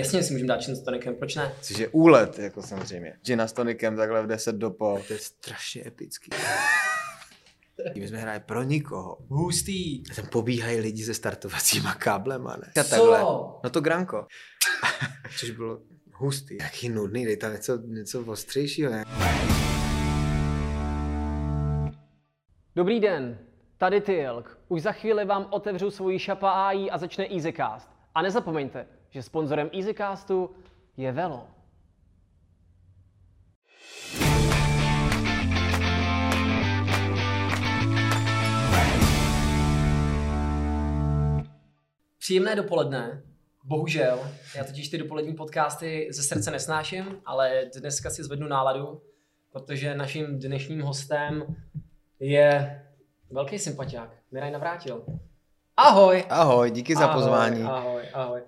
jasně si můžeme dát gin s tonikem, proč ne? Což je úlet, jako samozřejmě. Gina s tonikem takhle v 10 do pol, to je strašně epický. My jsme hráli pro nikoho. Hustý. A tam pobíhají lidi se startovacíma káblema, ne? A Co? takhle. No to granko. Což bylo hustý. Jaký nudný, dej tam něco, něco ostřejšího. Ne? Dobrý den, tady Tylk. Už za chvíli vám otevřu svoji šapa AI a začne EasyCast. A nezapomeňte, že sponzorem EasyCastu je Velo. Příjemné dopoledne. Bohužel, já totiž ty dopolední podcasty ze srdce nesnáším, ale dneska si zvednu náladu, protože naším dnešním hostem je velký sympatiák, Miraj Navrátil. Ahoj! Ahoj, díky za pozvání. Ahoj, ahoj.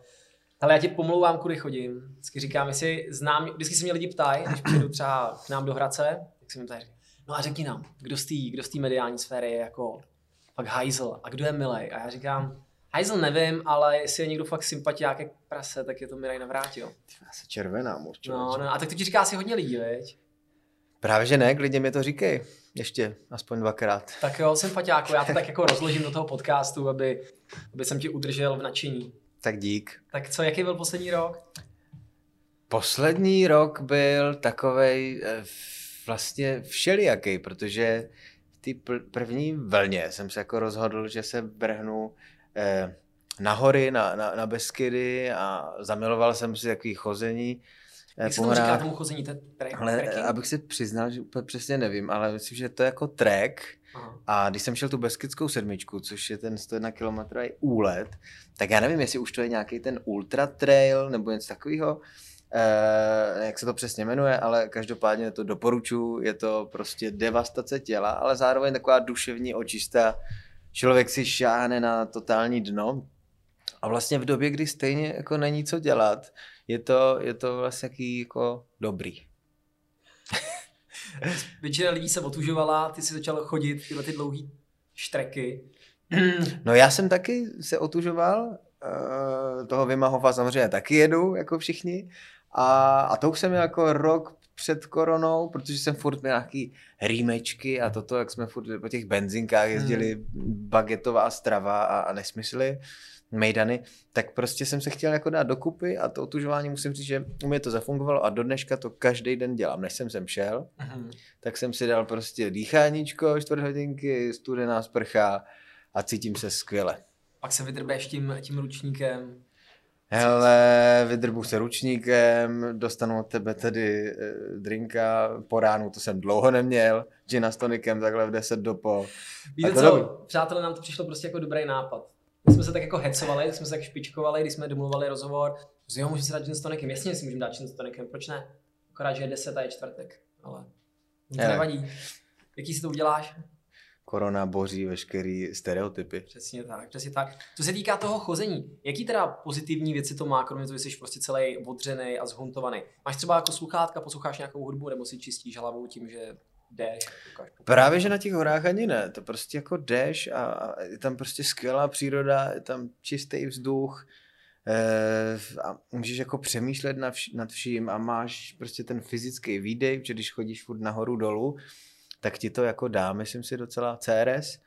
Ale já ti pomlouvám, kudy chodím. Vždycky říkám, jestli znám, vždycky se mě lidi ptají, když přijdu třeba k nám do Hradce, tak se mi ptají, no a řekni nám, kdo z té kdo z té mediální sféry je jako fakt hajzl a kdo je milej. A já říkám, hajzl nevím, ale jestli je někdo fakt sympatiák jak prase, tak je to Miraj Navrátil. Já se červená, můžu. No, no, a tak to ti říká asi hodně lidí, veď? Právě že ne, klidně mi to říkej. Ještě aspoň dvakrát. Tak jo, sympatiáku, já to tak jako rozložím do toho podcastu, aby, aby jsem ti udržel v nadšení. Tak dík. Tak co, jaký byl poslední rok? Poslední rok byl takovej eh, vlastně všelijaký, protože v té první vlně jsem se jako rozhodl, že se vrhnu eh, na hory, na, na, na Beskydy a zamiloval jsem si takový chození. Eh, Jak se po tomu říká tomu chození? To tre- Ale trekking? abych si přiznal, že úplně přesně nevím, ale myslím, že to je jako trek. Aha. A když jsem šel tu Beskidskou sedmičku, což je ten 101 km úlet, tak já nevím, jestli už to je nějaký ten ultra trail nebo něco takového, eh, jak se to přesně jmenuje, ale každopádně to doporučuji, je to prostě devastace těla, ale zároveň taková duševní očista. Člověk si šáhne na totální dno a vlastně v době, kdy stejně jako není co dělat, je to, je to vlastně jaký jako dobrý. Většina lidí se otužovala, ty si začal chodit tyhle ty dlouhé štreky. No já jsem taky se otužoval, eh, toho Vimahova samozřejmě taky jedu, jako všichni. A, a to už jsem měl jako rok před koronou, protože jsem furt měl nějaký rýmečky a toto, jak jsme furt po těch benzinkách jezdili, bagetová strava a, a nesmysly, mejdany, tak prostě jsem se chtěl jako dát dokupy a to otužování musím říct, že u mě to zafungovalo a do dneška to každý den dělám. Než jsem sem šel, Mhm. tak jsem si dal prostě dýcháníčko, čtvrt hodinky, studená sprcha a cítím se skvěle. Pak se vydrbeš tím, tím ručníkem. Hele, vydrbu se ručníkem, dostanu od tebe tedy e, drinka, po ránu to jsem dlouho neměl, gina s tonikem takhle v 10 do po. Víte co, dobrý. přátelé, nám to přišlo prostě jako dobrý nápad. My jsme se tak jako hecovali, jsme se tak špičkovali, když jsme domluvali rozhovor. Že jo, můžeme si dát gin s tonikem. Jasně si můžeme dát gin s tonikem, proč ne? Akorát, že je 10 a je čtvrtek, ale to Hele. nevadí. Jaký si to uděláš? Korona boří veškerý stereotypy. Přesně tak, přesně tak. Co se týká toho chození, jaký teda pozitivní věci to má, kromě toho, že jsi prostě celý odřený a zhuntovaný? Máš třeba jako sluchátka, posloucháš nějakou hudbu, nebo si čistíš hlavu tím, že po- Právě, že na těch horách ani ne, to prostě jako jdeš a, je tam prostě skvělá příroda, je tam čistý vzduch, eh, a můžeš jako přemýšlet nad, vš- nad vším a máš prostě ten fyzický výdej, že když chodíš furt nahoru dolů, tak ti to jako dá, myslím si, docela CRS.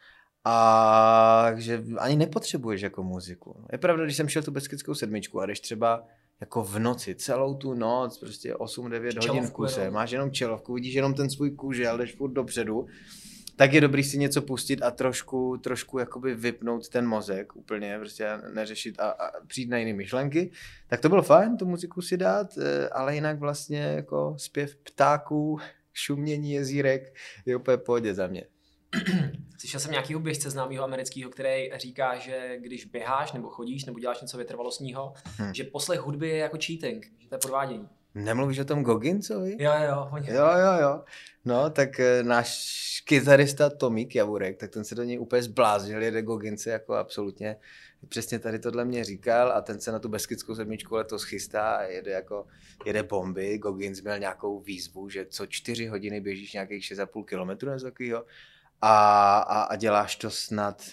A že ani nepotřebuješ jako muziku. Je pravda, když jsem šel tu Beskidskou sedmičku a jdeš třeba jako v noci, celou tu noc, prostě 8-9 hodin v kuse, jenom. máš jenom čelovku, vidíš jenom ten svůj kůžel, jdeš furt dopředu, tak je dobrý si něco pustit a trošku, trošku jakoby vypnout ten mozek úplně, prostě neřešit a, a přijít na jiné myšlenky. Tak to bylo fajn, tu muziku si dát, eh, ale jinak vlastně jako zpěv ptáků, šumění jezírek je úplně pohodě za mě. Slyšel jsem nějakého běžce známého amerického, který říká, že když běháš nebo chodíš nebo děláš něco vytrvalostního, Hm. že poslech hudby je jako cheating, že to je podvádění. Nemluvíš o tom Gogincovi? Jo, jo, oni... Jo, jo, jo. No, tak eh, náš kytarista Tomík Javurek, tak ten se do něj úplně zbláznil, jede Gogince jako absolutně. Přesně tady tohle mě říkal a ten se na tu Beskidskou sedmičku letos chystá a jede jako, jede bomby. Gogins měl nějakou výzvu, že co čtyři hodiny běžíš nějakých 6,5 kilometrů nebo takového a, a, a, děláš to snad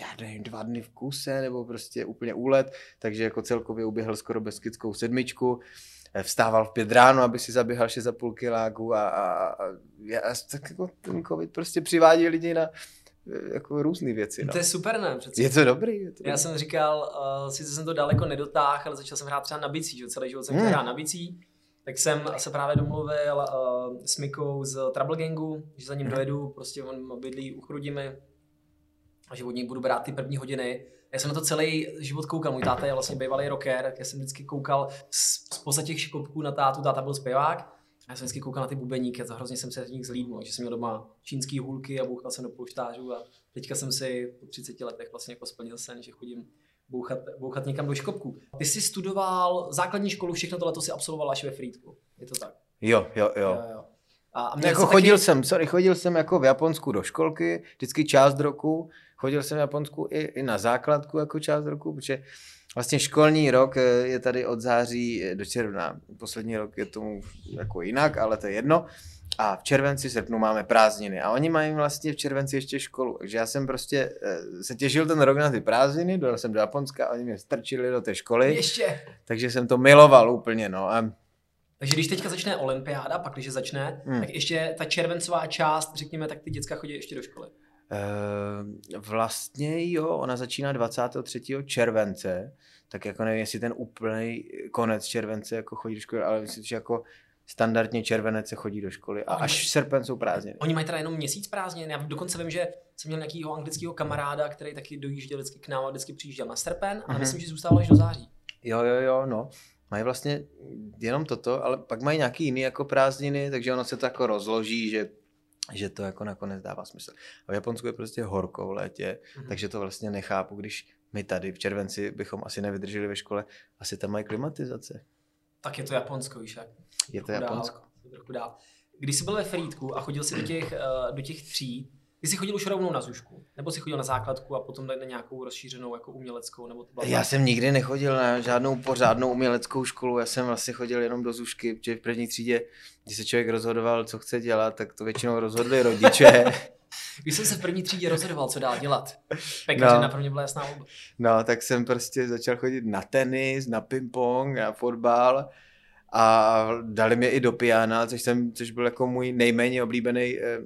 já nevím, dva dny v kuse, nebo prostě úplně úlet, takže jako celkově uběhl skoro bezkyckou sedmičku, eh, vstával v pět ráno, aby si zaběhal 6,5 kiláku a, a, a, a tak jako ten covid prostě přivádí lidi na eh, jako různé věci. No. To je super, ne? Přece. Je to dobrý. Je to Já dobrý. jsem říkal, uh, sice jsem to daleko nedotáhl, ale začal jsem hrát třeba na bicí, že celý život jsem Hmm. hrát na bicí, tak jsem se právě domluvil uh, s Mikou z Trouble Gangu, že za ním Hmm. dojedu, prostě on bydlí u Chrudimy a že od něj budu brát ty první hodiny. Já jsem na to celý život koukal, můj táta je vlastně bývalý rocker, tak já jsem vždycky koukal z, z těch škopků na tátu, táta byl zpěvák, a já jsem vždycky koukal na ty bubeníky a hrozně jsem se z nich zlídnul, že jsem měl doma čínský hůlky a bouchal jsem do polštářů a teďka jsem si po 30 letech vlastně jako splnil sen, že chodím bouchat, bouchat někam do škopku. Ty jsi studoval základní školu, všechno tohle si absolvoval až ve Frýdku. Je to tak? Jo, jo, jo. Jo, jo. A, a Jako chodil taky... jsem, sorry, chodil jsem jako v Japonsku do školky, vždycky část roku, chodil jsem v Japonsku i, i na základku jako část roku, protože vlastně školní rok eh, je tady od září do června. Poslední rok je tomu jako jinak, ale to je jedno. A v červenci, srpnu máme prázdniny a oni mají vlastně v červenci ještě školu. Takže já jsem prostě eh, se těšil ten rok na ty prázdniny, dojel jsem do Japonska a oni mě strčili do té školy, Ještě. takže jsem to miloval úplně, no. A Takže když teďka začne olympiáda, pak když začne, hmm. tak ještě ta červencová část, řekněme, tak ty děcka chodí ještě do školy. Eh, vlastně jo, ona začíná 23. července, tak jako nevím, jestli ten úplný konec července jako chodí do školy, ale myslím, že jako standardně červenec se chodí do školy a až srpen jsou prázdniny. Oni mají teda jenom měsíc prázdnin. Já dokonce vím, že jsem měl nějakého anglického kamaráda, který taky dojížděl vždycky k nám a vždycky přijížděl na srpen, ale Mhm. myslím, že zůstával až do září. Jo, jo, jo, no. Mají vlastně jenom toto, ale pak mají nějaký jiný jako prázdniny, takže ono se to jako rozloží, že že to jako nakonec dává smysl. A v Japonsku je prostě horko v létě, Mhm. takže to vlastně nechápu, když my tady v červenci bychom asi nevydrželi ve škole, asi tam mají klimatizace. Tak je to Japonsko, víš jak. Je to Trochu dál, Japonsko. trochu dál. Když jsi byl ve Frýdku a chodil si do těch, eh, do těch tří, ty jsi chodil už rovnou na zušku? Nebo jsi chodil na základku a potom na nějakou rozšířenou jako uměleckou? Nebo to Já jsem nikdy nechodil na žádnou pořádnou uměleckou školu, já jsem vlastně chodil jenom do Zušky, protože v první třídě, když se člověk rozhodoval, co chce dělat, tak to většinou rozhodli rodiče. Když jsem se v první třídě rozhodoval, co dál dělat. Pekařina No. pro mě byla jasná volba. No, tak jsem prostě začal chodit na tenis, na ping-pong, na fotbal a dali mě i do piana, což, jsem, což byl jako můj nejméně oblíbený eh,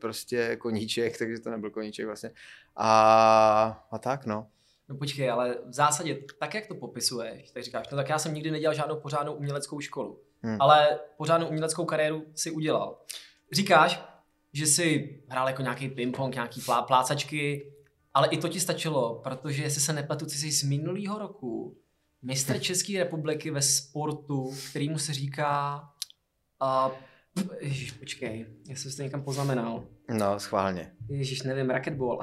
prostě koníček, takže to nebyl koníček vlastně. A, a tak no. No počkej, ale v zásadě, tak jak to popisuješ, tak říkáš, no tak já jsem nikdy nedělal žádnou pořádnou uměleckou školu, Hmm. ale pořádnou uměleckou kariéru si udělal. Říkáš, že jsi hrál jako nějaký ping-pong, nějaký plá, plácačky, ale i to ti stačilo, protože jestli se nepletu, ty jsi z minulého roku mistr České republiky ve sportu, kterýmu se říká uh, Ježiš, počkej, jestli jsi to někam poznamenal. No, schválně. Ježíš, nevím, racquetball.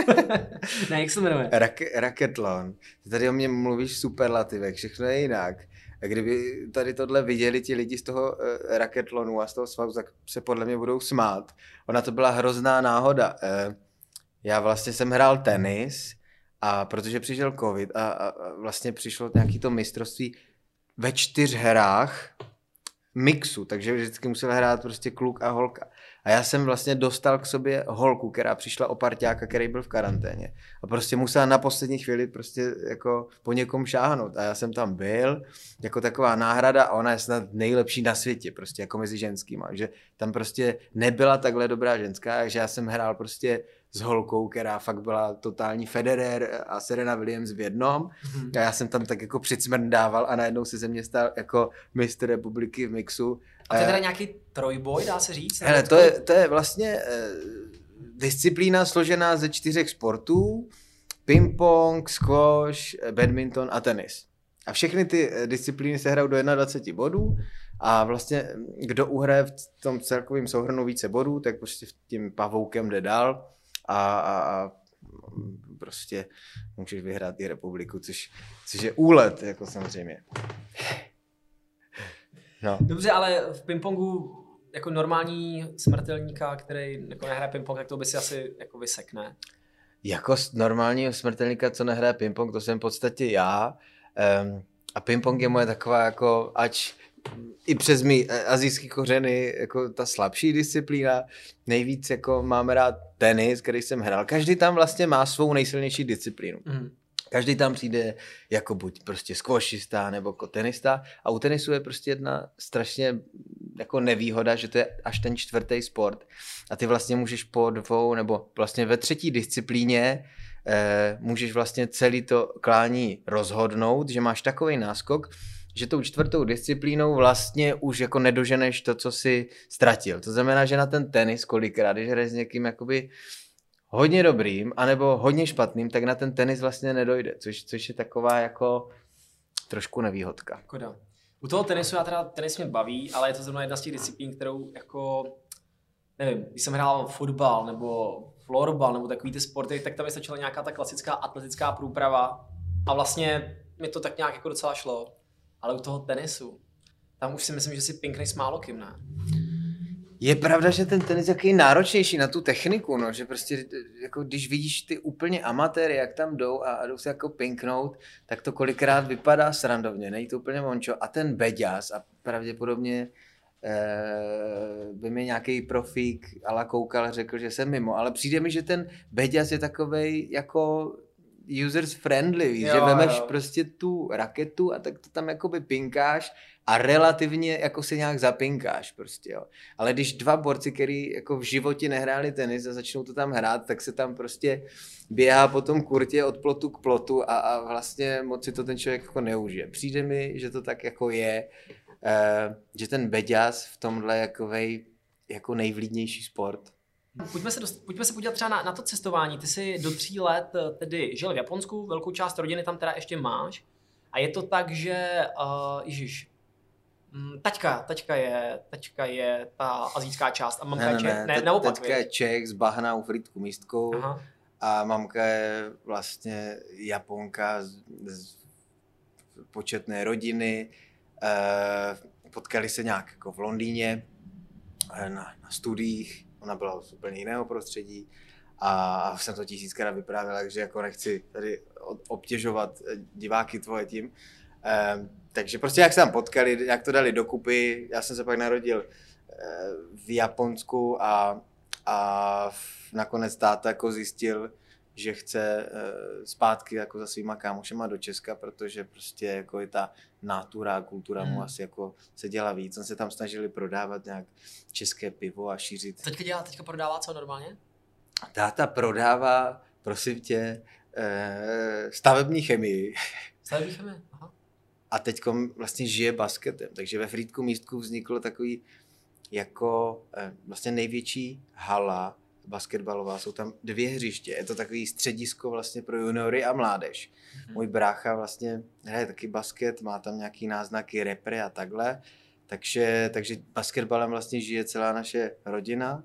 ne, jak se to jmenuje? Rak- raketlon. Ty tady o mě mluvíš v superlativech, všechno je jinak. A kdyby tady tohle viděli ti lidi z toho uh, raketlonu a z toho svazu, tak se podle mě budou smát. Ona to byla hrozná náhoda. Uh, já vlastně jsem hrál tenis a protože přišel covid a, a, a vlastně přišlo nějaký to mistrovství ve čtyř herách mixu, takže vždycky musel hrát prostě kluk a holka. A já jsem vlastně dostal k sobě holku, která přišla o parťáka, který byl v karanténě. A prostě musela na poslední chvíli prostě jako po někom šáhnout. A já jsem tam byl jako taková náhrada a ona je snad nejlepší na světě, prostě jako mezi ženskýma. že tam prostě nebyla takhle dobrá ženská, takže já jsem hrál prostě s holkou, která fakt byla totální Federer a Serena Williams v jednom. Mhm. A já jsem tam tak jako přicmrdával a najednou se ze mě stal jako mistr republiky v mixu. A to je Eh, teda nějaký trojboj, dá se říct? Hele, to je, to je vlastně eh, disciplína složená ze čtyřech sportů. Ping-pong, squash, eh, badminton a tenis. A všechny ty eh, disciplíny se hrajou do 21 bodů a vlastně hm, kdo uhraje v tom celkovém souhrnu více bodů, tak prostě tím pavoukem jde dál a, a, a prostě můžeš vyhrát i republiku, což, což je úlet, jako samozřejmě. No. Dobře, ale v pingpongu jako normální smrtelníka, který jako nehraje pingpong, tak to by si asi jako vysekne. Jako normálního smrtelníka, co nehraje ping-pong, to jsem v podstatě já. Um, a ping-pong je moje taková jako, ač i přes mý eh, azijský kořeny, jako ta slabší disciplína, nejvíc jako mám rád tenis, který jsem hrál. Každý tam vlastně má svou nejsilnější disciplínu. Mhm. Každý tam přijde jako buď prostě squashista nebo jako tenista a u tenisu je prostě jedna strašně jako nevýhoda, že to je až ten čtvrtý sport a ty vlastně můžeš po dvou nebo vlastně ve třetí disciplíně eh, můžeš vlastně celý to klání rozhodnout, že máš takový náskok, že tou čtvrtou disciplínou vlastně už jako nedoženeš to, co si ztratil. To znamená, že na ten tenis kolikrát, když hraješ s někým jakoby hodně dobrým, anebo hodně špatným, tak na ten tenis vlastně nedojde, což, což je taková jako trošku nevýhodka. Koda. U toho tenisu já teda tenis mě baví, ale je to zrovna jedna z těch disciplín, kterou jako, nevím, když jsem hrál fotbal nebo florbal nebo takový ty sporty, tak tam mi stačila nějaká ta klasická atletická průprava a vlastně mi to tak nějak jako docela šlo. Ale u toho tenisu, tam už si myslím, že si pinkneš s málo kým, ne? Je pravda, že ten tenis je náročnější na tu techniku, no, že prostě jako když vidíš ty úplně amatéry, jak tam jdou a, a jdou se jako pinknout, tak to kolikrát vypadá srandovně, není to úplně mončo. A ten beďas a pravděpodobně eh, by mi nějaký profík ala koukal řekl, že jsem mimo, ale přijde mi, že ten beďas je takovej jako users friendly, víš, Jo, že vemeš jo. prostě tu raketu a tak to tam jakoby pinkáš a relativně jako se nějak zapinkáš prostě, jo. Ale když dva borci, který jako v životě nehráli tenis a začnou to tam hrát, tak se tam prostě běhá po tom kurtě od plotu k plotu a, a vlastně moc si to ten člověk jako neužije. Přijde mi, že to tak jako je, eh, že ten beďas v tomhle jakovej jako nejvlídnější sport. Pojďme se, dost, pojďme se podívat třeba na, na to cestování. Ty jsi do tří let eh, tedy žil v Japonsku, velkou část rodiny tam teda ještě máš. A je to tak, že, uh, ježiš, mm, taťka, taťka je, taťka je ta azijská část a mamka Ne, je ne, Čech, ne, ne, naopak, teďka je? Čech z Bahna u Frýdku místkou Aha. a mamka je vlastně Japonka z, z početné rodiny. Eh, potkali se nějak jako v Londýně na, na studiích, ona byla z úplně jiného prostředí a jsem to tisíckrát vyprávěl, takže jako nechci tady obtěžovat eh, diváky tvoje tím. Eh, takže prostě jak se tam potkali, jak to dali dokupy, já jsem se pak narodil eh, v Japonsku a, a nakonec táta jako zjistil, že chce eh, zpátky jako za svýma kámošema do Česka, protože prostě jako je ta natura a kultura mu Hmm. asi jako se dělá víc. On se tam snažili prodávat nějak české pivo a šířit. Teďka dělá, teďka prodává co normálně? Táta prodává, prosím tě, eh, stavební chemii Stavební chemie? Aha. a teď vlastně žije basketem. Takže ve Frýdku místku vzniklo takový jako eh, vlastně největší hala basketbalová. Jsou tam dvě hřiště. Je to takový středisko vlastně pro juniory a mládež. Mhm. Můj brácha vlastně hraje taky basket, má tam nějaký náznaky repre a takhle. Takže, takže basketbalem vlastně žije celá naše rodina.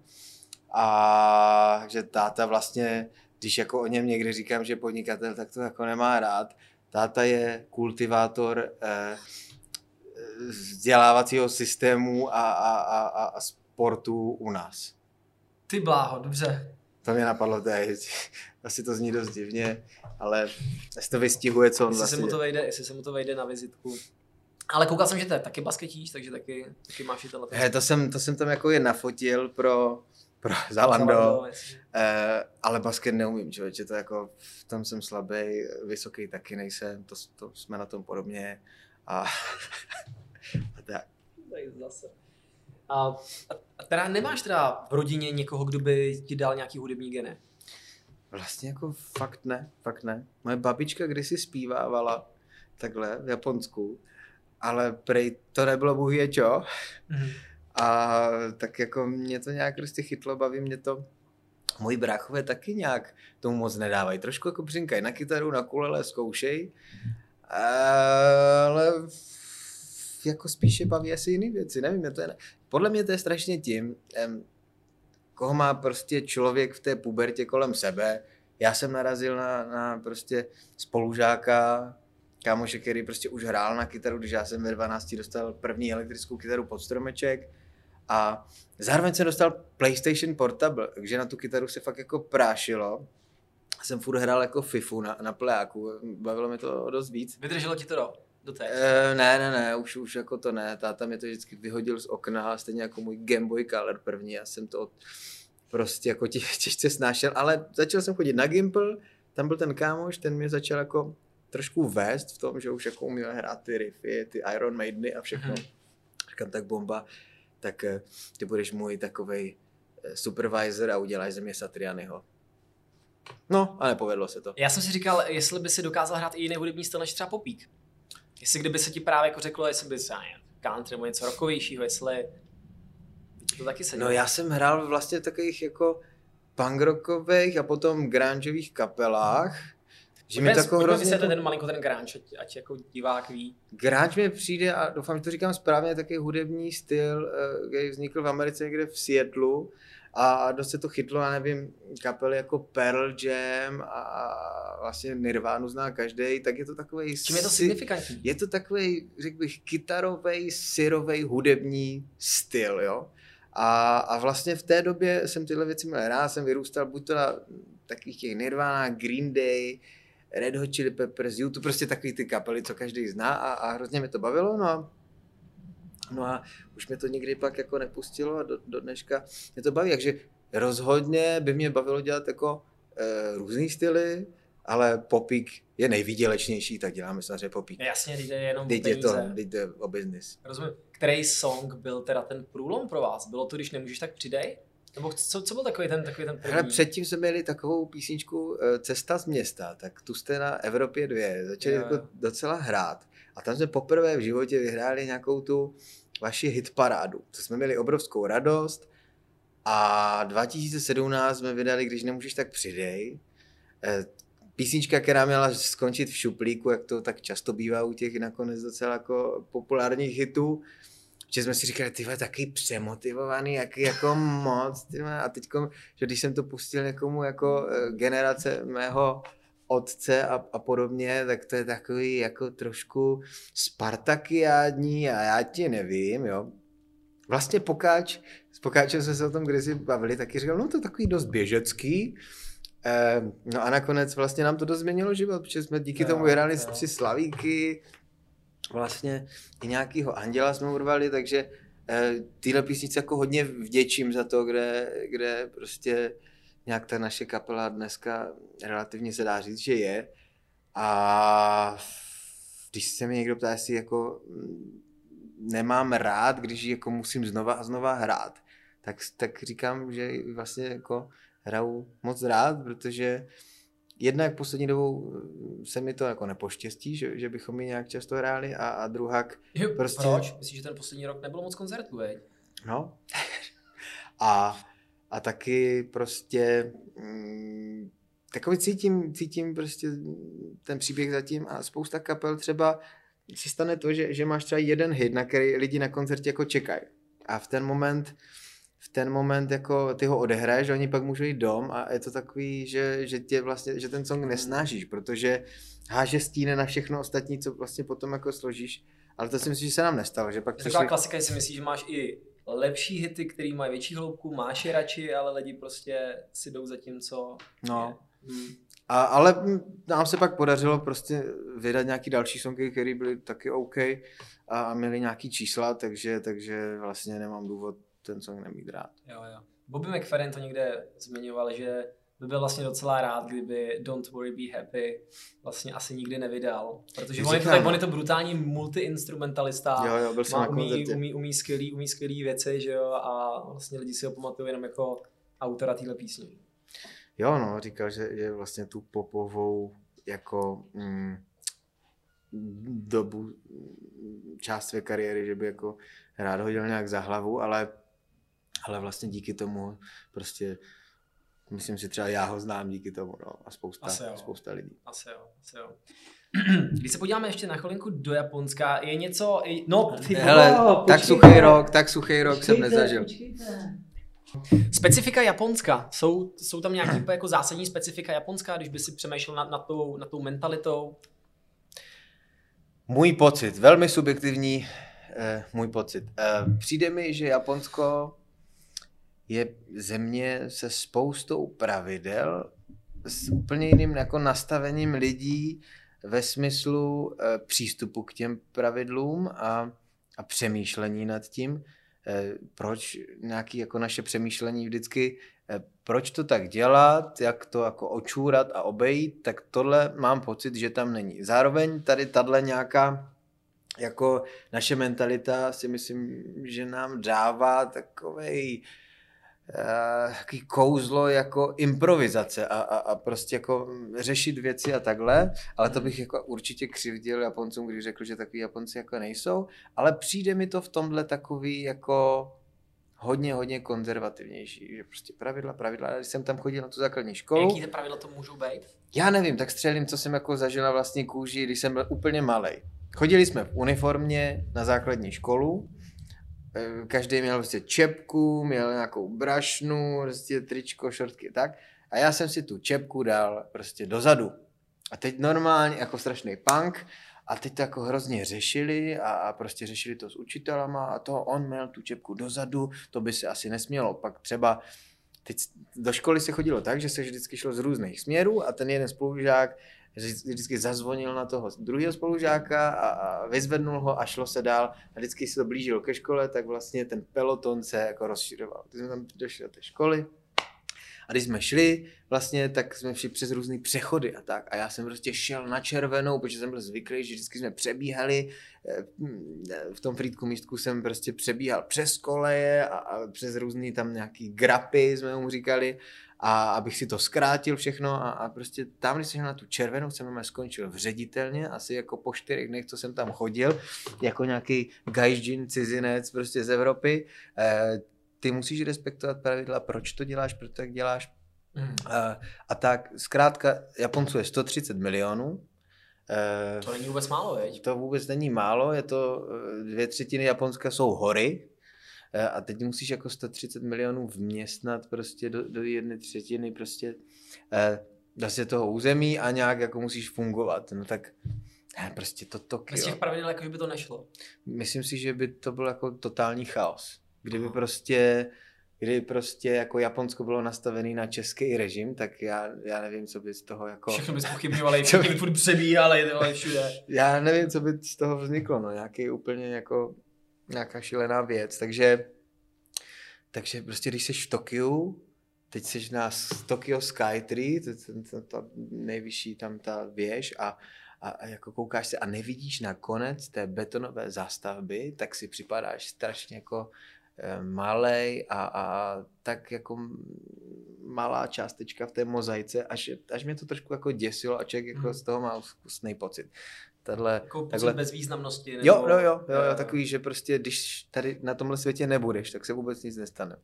A že táta vlastně, když jako o něm někdy říkám, že podnikatel, tak to jako nemá rád. Táta je kultivátor eh, vzdělávacího systému a, a, a, a sportu u nás. Ty bláho, dobře. To mě napadlo teď. Asi to zní dost divně, ale asi to vystihuje, co on Jestli se, vlastně... mu to vejde, jestli se mu to vejde na vizitku. Ale koukal jsem, že to je taky basketíš, takže taky, taky máš i tenhle. ten He, to, jsem, to jsem tam jako je nafotil pro, pro Zalando, Zalando, jestli- eh, ale basket neumím, člověče, to jako, v tom jsem slabý, vysoký taky nejsem, to, to jsme na tom podobně a, a tak. Tak zase. A, teda nemáš teda v rodině někoho, kdo by ti dal nějaký hudební geny? Vlastně jako fakt ne, fakt ne. Moje babička kdysi zpívávala takhle v Japonsku, ale prej to nebylo bůh je čo. Mhm. A tak jako mě to nějak prostě chytlo, baví mě to. Moji bráchové taky nějak tomu moc nedávají. Trošku jako břinkají na kytaru, na kulele, zkoušej. Ale jako spíše baví asi jiný věci, nevím, je to je, podle mě to je strašně tím, em, koho má prostě člověk v té pubertě kolem sebe. Já jsem narazil na, na prostě spolužáka, kámoše, který prostě už hrál na kytaru, když já jsem ve 12 dostal první elektrickou kytaru pod stromeček a zároveň jsem dostal PlayStation Portable, takže na tu kytaru se fakt jako prášilo. Jsem furt hrál jako FIFU na, na plejáku, bavilo mi to dost víc. Vydrželo ti to do? Doteď. E, ne, ne, ne, už, už jako to ne. Táta mi to vždycky vyhodil z okna, stejně jako můj Game Boy Color první. Já jsem to prostě jako tě, těžce snášel, ale začal jsem chodit na Gimple, tam byl ten kámoš, ten mě začal jako trošku vést v tom, že už jako uměl hrát ty riffy, ty Iron Maideny a všechno. Hmm. Říkám, tak bomba, tak eh, ty budeš můj takovej eh, supervisor a uděláš ze mě Satrianyho. No, a nepovedlo se to. Já jsem si říkal, jestli by si dokázal hrát i jiný hudební styl než třeba popík. Jestli kdyby se ti právě jako řeklo, jestli by se country nebo něco rokovějšího, jestli to taky se No já jsem hrál vlastně takových jako punk rockových a potom grungeových kapelách. Že mi jako hrozně... To... ten malinko ten grunge, ať, ať jako divák ví. Grunge mi přijde, a doufám, že to říkám správně, takový hudební styl, eh, který vznikl v Americe někde v Seattleu a dost se to chytlo, já nevím, kapely jako Pearl Jam a vlastně Nirvana zná každý, tak je to takový... Čím je to signifikantní? Je to takový, řekl bych, kytarový, syrový hudební styl, jo. A, a vlastně v té době jsem tyhle věci měl rád, jsem vyrůstal buď to na takových těch Nirvana, Green Day, Red Hot Chili Peppers, YouTube, prostě takový ty kapely, co každý zná a, a hrozně mi to bavilo, no a No a už mě to nikdy pak jako nepustilo a do, do dneška mě to baví, takže rozhodně by mě bavilo dělat jako e, různý styly, ale popík je nejvýdělečnější, tak děláme samozřejmě popík. Jasně, jde jenom teď je to, teď jde o business. Rozumím. Který song byl teda ten průlom pro vás? Bylo to, když nemůžeš, tak přidej? Nebo co, co byl takový ten, takový ten první? Hele, předtím jsme měli takovou písničku eh, Cesta z města, tak tu jste na Evropě 2 začali jo, jako docela hrát. A tam jsme poprvé v životě vyhráli nějakou tu vaši hitparádu. To jsme měli obrovskou radost a 2017 jsme vydali, když nemůžeš, tak přidej. Eh, písnička, která měla skončit v šuplíku, jak to tak často bývá u těch nakonec docela jako populárních hitů, že jsme si říkali, ty taky přemotivovaný, jaký jako moc, tyhle. a teď, že když jsem to pustil někomu jako eh, generace mého otce a, a podobně, tak to je takový jako trošku spartakiádní a já ti nevím, jo. Vlastně pokáč, s pokáčem jsme se o tom kdysi bavili, taky říkal, no to je takový dost běžecký, eh, no a nakonec vlastně nám to dost změnilo život, protože jsme díky jo, tomu vyhráli jo. tři slavíky, vlastně i nějakýho anděla jsme urvali, takže eh, tyhle písnice jako hodně vděčím za to, kde, kde prostě nějak ta naše kapela dneska relativně se dá říct, že je. A když se mi někdo ptá, jestli jako mm, nemám rád, když jako musím znova a znova hrát, tak, tak říkám, že vlastně jako hraju moc rád, protože jednak poslední dobou mm, se mi to jako nepoštěstí, že, že bychom mi nějak často hráli a, a druhak jo, prostě... Proč? Myslíš, že ten poslední rok nebylo moc koncertů, veď? No. a a taky prostě mm, takový cítím, cítím prostě ten příběh zatím a spousta kapel třeba si stane to, že, že máš třeba jeden hit, na který lidi na koncertě jako čekají. A v ten moment v ten moment jako ty ho odehraješ, oni pak můžou jít dom a je to takový, že, že tě vlastně, že ten song nesnášíš, protože háže stíne na všechno ostatní, co vlastně potom jako složíš. Ale to si myslím, že se nám nestalo. Že pak přišli... Taková klasika, si myslíš, že máš i lepší hity, který mají větší hloubku, máš je radši, ale lidi prostě si jdou za tím, co no. Hmm. A, ale nám se pak podařilo prostě vydat nějaký další songy, které byly taky OK a měly nějaký čísla, takže, takže vlastně nemám důvod ten song nemít rád. Jo, jo. Bobby McFerrin to někde zmiňoval, že by byl vlastně docela rád, kdyby Don't Worry Be Happy vlastně asi nikdy nevydal. Protože on je, to, tak, on je to brutální multiinstrumentalista. Jo, jo, byl jsem má, umí, umí, umí, skvělý, umí skvělý věci, že jo, a vlastně lidi si ho pamatují jenom jako autora téhle písně. Jo, no, říkal, že, že vlastně tu popovou jako mm, dobu, část své kariéry, že by jako rád hodil nějak za hlavu, ale, ale vlastně díky tomu prostě Myslím si třeba já ho znám díky tomu, no, a spousta, asi jo. spousta lidí. Asi jo, asi jo. Když se podíváme ještě na chvilinku do Japonska, je něco, no, ty Hele, oh, tak suchý rok, tak suchý rok počkejte, jsem nezažil. Počkejte. Specifika Japonska, jsou, jsou tam nějaké jako zásadní specifika Japonska, když by si přemýšlel nad, nad, tou, nad tou mentalitou? Můj pocit, velmi subjektivní eh, můj pocit. Eh, přijde mi, že Japonsko je země se spoustou pravidel, s úplně jiným jako nastavením lidí, ve smyslu e, přístupu k těm pravidlům a, a přemýšlení nad tím, e, proč nějaké jako naše přemýšlení vždycky, e, proč to tak dělat, jak to jako očůrat a obejít, tak tohle mám pocit, že tam není. Zároveň tady tahle nějaká jako naše mentalita si myslím, že nám dává takovej takový kouzlo jako improvizace a, a, a prostě jako řešit věci a takhle, ale to bych jako určitě křivdil Japoncům, když řekl, že takový Japonci jako nejsou, ale přijde mi to v tomhle takový jako hodně, hodně konzervativnější, že prostě pravidla, pravidla, když jsem tam chodil na tu základní školu. Jaký ty pravidla to můžou být? Já nevím, tak střelím, co jsem jako zažila vlastně kůži, když jsem byl úplně malý. Chodili jsme v uniformě na základní školu, eh, každý měl prostě čepku, měl nějakou brašnu, prostě tričko, šortky, tak. A já jsem si tu čepku dal prostě dozadu. A teď normálně, jako strašný punk, a teď to jako hrozně řešili a, a prostě řešili to s učitelama a to on měl tu čepku dozadu, to by se asi nesmělo. Pak třeba teď do školy se chodilo tak, že se vždycky šlo z různých směrů a ten jeden spolužák vždycky zazvonil na toho druhého spolužáka a, vyzvednul ho a šlo se dál. A vždycky se to blížilo ke škole, tak vlastně ten peloton se jako rozširoval. Když jsme tam došli do té školy a když jsme šli, vlastně, tak jsme šli přes různé přechody a tak. A já jsem prostě šel na červenou, protože jsem byl zvyklý, že vždycky jsme přebíhali. Eh, v tom frýdku místku jsem prostě přebíhal přes koleje a, a přes různé tam nějaký grapy, jsme mu říkali a abych si to zkrátil všechno a, a prostě tam, když jsem na tu červenou, jsem skončil v ředitelně, asi jako po čtyřech dnech, co jsem tam chodil, jako nějaký gajždžin, cizinec prostě z Evropy. E, ty musíš respektovat pravidla, proč to děláš, proč to tak děláš. Mm. E, a tak, zkrátka, Japonců je 130 milionů, e, to není vůbec málo, veď? To vůbec není málo, je to, dvě třetiny Japonska jsou hory, Eh, a teď musíš jako 130 milionů vměstnat prostě do, do jedné třetiny prostě eh, vlastně toho území a nějak jako musíš fungovat. No tak eh, prostě to Tokio. Bez těch pravidel jako by to nešlo. Myslím si, že by to byl jako totální chaos. Kdyby prostě kdy prostě jako Japonsko bylo nastavený na český režim, tak já, já nevím, co by z toho jako... Všechno by spochybňovali, všichni by furt přebíhali, ale všude. Já nevím, co by z toho vzniklo, no, nějaký úplně jako nějaká šílená věc, takže takže prostě když jsi v Tokiu, teď jsi na Tokyo Skytree, to, to, to, to nejvyšší tam ta věž a, a, a jako koukáš se a nevidíš na konec té betonové zástavby, tak si připadáš strašně jako malej a, a tak jako malá částečka v té mozaice, až, až mě to trošku jako děsilo a člověk jako hmm. z toho má úzkostný pocit tahle, jako takhle... bezvýznamnosti. Nebo... Jo, jo, jo, jo, jo, takový, že prostě když tady na tomhle světě nebudeš, tak se vůbec nic nestane.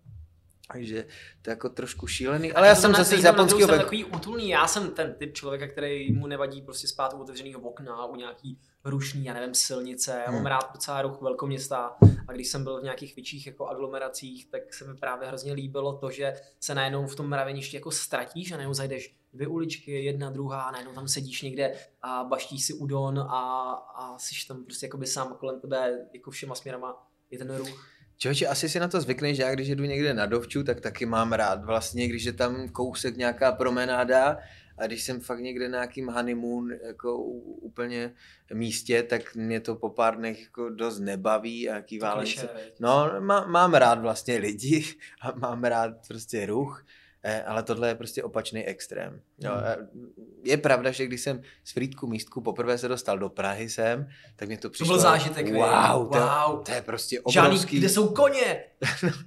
Takže to je jako trošku šílený, ale já jsem zase z japonského jsem takový útulný, já jsem ten typ člověka, který mu nevadí prostě spát u otevřeného okna, u nějaký rušní, já nevím, silnice, já mám hmm. rád docela ruch velkoměsta a když jsem byl v nějakých větších jako aglomeracích, tak se mi právě hrozně líbilo to, že se najednou v tom mraveništi jako ztratíš a najednou zajdeš dvě uličky, jedna, druhá, a najednou tam sedíš někde a baštíš si udon a, a jsi tam prostě jakoby sám kolem tebe jako všema směrama je ten ruch. Čověče, asi si na to zvykneš, že já když jdu někde na dovču, tak taky mám rád vlastně, když je tam kousek nějaká promenáda a když jsem fakt někde na nějakým honeymoon jako úplně místě, tak mě to po pár dnech jako dost nebaví a jaký válence. No, má, mám rád vlastně lidi a mám rád prostě ruch Eh, ale tohle je prostě opačný extrém. Jo, hmm. Je pravda, že když jsem z Frýdku místku poprvé se dostal do Prahy sem, tak mě to přišlo... To byl zážitek, wow, to, wow. to je prostě obrovský... Žádný, kde jsou koně?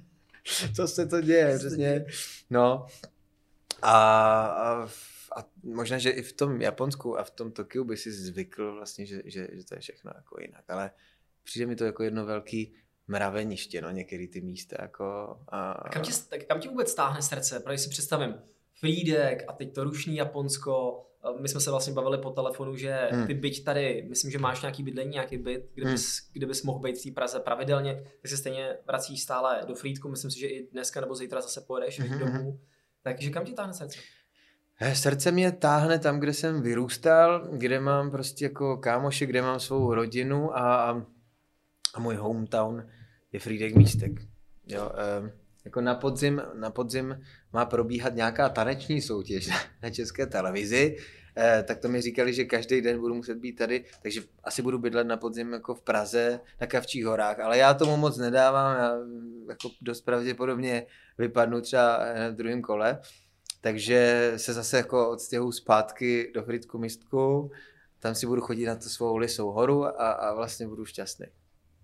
Co se to děje, přesně. No. A, a, a možná, že i v tom Japonsku a v tom Tokiu by si zvykl vlastně, že, že, že to je všechno jako jinak, ale přijde mi to jako jedno velký mraveniště, no, některé ty místa. Jako, a... a kam, ti, kam ti vůbec stáhne srdce? Protože si představím Frýdek a teď to rušní Japonsko. My jsme se vlastně bavili po telefonu, že hmm. ty byť tady, myslím, že máš nějaký bydlení, nějaký byt, kde hmm. bys, kde bys mohl být v té Praze pravidelně, ty se stejně vracíš stále do Frýdku, myslím si, že i dneska nebo zítra zase pojedeš hmm. domů. Takže kam ti táhne srdce? Eh, srdce mě táhne tam, kde jsem vyrůstal, kde mám prostě jako kámoše, kde mám svou rodinu a, a můj hometown je Frýdek Místek. Jo, eh, jako na podzim, na podzim má probíhat nějaká taneční soutěž na české televizi eh, tak to mi říkali, že každý den budu muset být tady, takže asi budu bydlet na podzim jako v Praze, na Kavčích horách, ale já tomu moc nedávám, já jako dost pravděpodobně vypadnu třeba v druhém kole, takže se zase jako odstěhu zpátky do Fritku místku, tam si budu chodit na tu svou lisou horu a, a vlastně budu šťastný.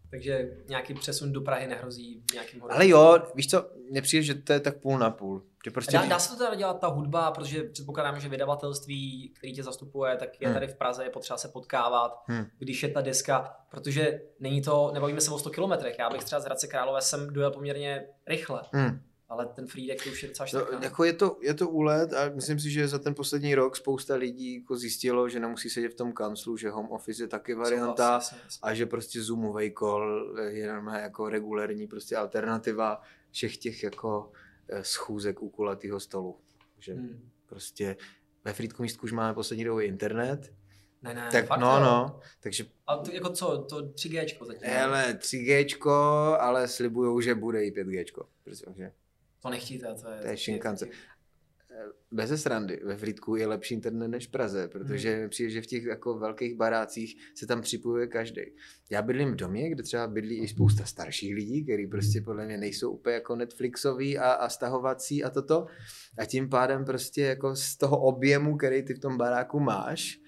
Takže nějaký přesun do Prahy nehrozí nějakým horem. Ale jo, víš co, mně přijde, že to je tak půl na půl. Že prostě dá, dá se to teda dělat ta hudba, protože předpokládám, že vydavatelství, který tě zastupuje, tak je hmm. tady v Praze, je potřeba se potkávat, hmm. když je ta deska, protože není to, nebavíme se o 100 kilometrech, já bych třeba z Hradce Králové jsem dojel poměrně rychle. Hmm ale ten Friedek už je docela no, jako je, to, je to úlet a myslím si, že za ten poslední rok spousta lidí jako zjistilo, že nemusí sedět v tom kanclu, že home office je taky varianta vlastně, a že prostě Zoomový call je jako regulární prostě alternativa všech těch jako eh, schůzek u kulatého stolu. Že hmm. prostě ve Friedku místku už máme poslední dobou internet, ne, ne, tak fakt no, jo. no, takže... A to, jako co, to 3G zatím? Hele, 3G, ale slibujou, že bude i 5G. Protože to nechtíte, to je... To je šinkance. Bez srandy, ve Frýdku je lepší internet než v Praze, protože hmm. přijde, že v těch jako velkých barácích se tam připojuje každý. Já bydlím v domě, kde třeba bydlí i spousta starších lidí, kteří prostě podle mě nejsou úplně jako Netflixoví a, a stahovací a toto. A tím pádem prostě jako z toho objemu, který ty v tom baráku máš,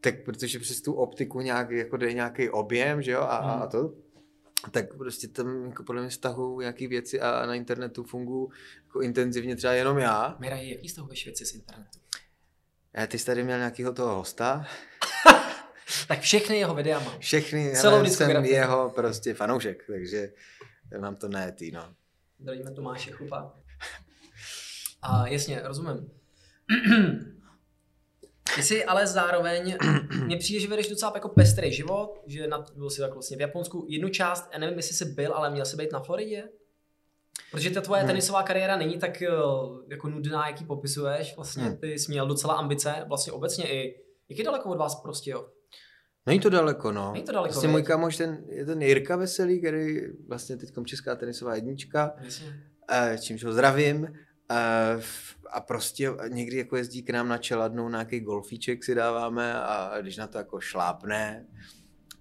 tak protože přes tu optiku nějak, jako jde nějaký objem, že jo, a, a to, tak prostě tam jako podle mě stahují nějaké věci a na internetu fungují jako intenzivně třeba jenom já. Miraj, jaký stahuješ věci z internetu? Já, ty jsi tady měl nějakého toho hosta. tak všechny jeho videa mám. Všechny, Celou jsem jeho prostě fanoušek, takže mám to tý, no. Zdravíme Tomáše Chupa. A jasně, rozumím. Ty jsi ale zároveň, mně přijde, že vedeš docela jako pestrý život, že na, byl jsi tak vlastně v Japonsku jednu část, já nevím, jestli jsi byl, ale měl jsi být na Floridě? Protože ta tvoje hmm. tenisová kariéra není tak eh, jako nudná, jaký popisuješ. Vlastně hmm. ty jsi měl docela ambice, vlastně obecně i. Jak je daleko od vás prostě, jo? Není to daleko, no. Není to daleko, vlastně můj kamoš, ten, je ten Jirka Veselý, který vlastně teď česká tenisová jednička, Jasně. Eh, čímž ho zdravím. A prostě někdy jako jezdí k nám na čeladnou, nějaký golfíček si dáváme a když na to jako šlápne,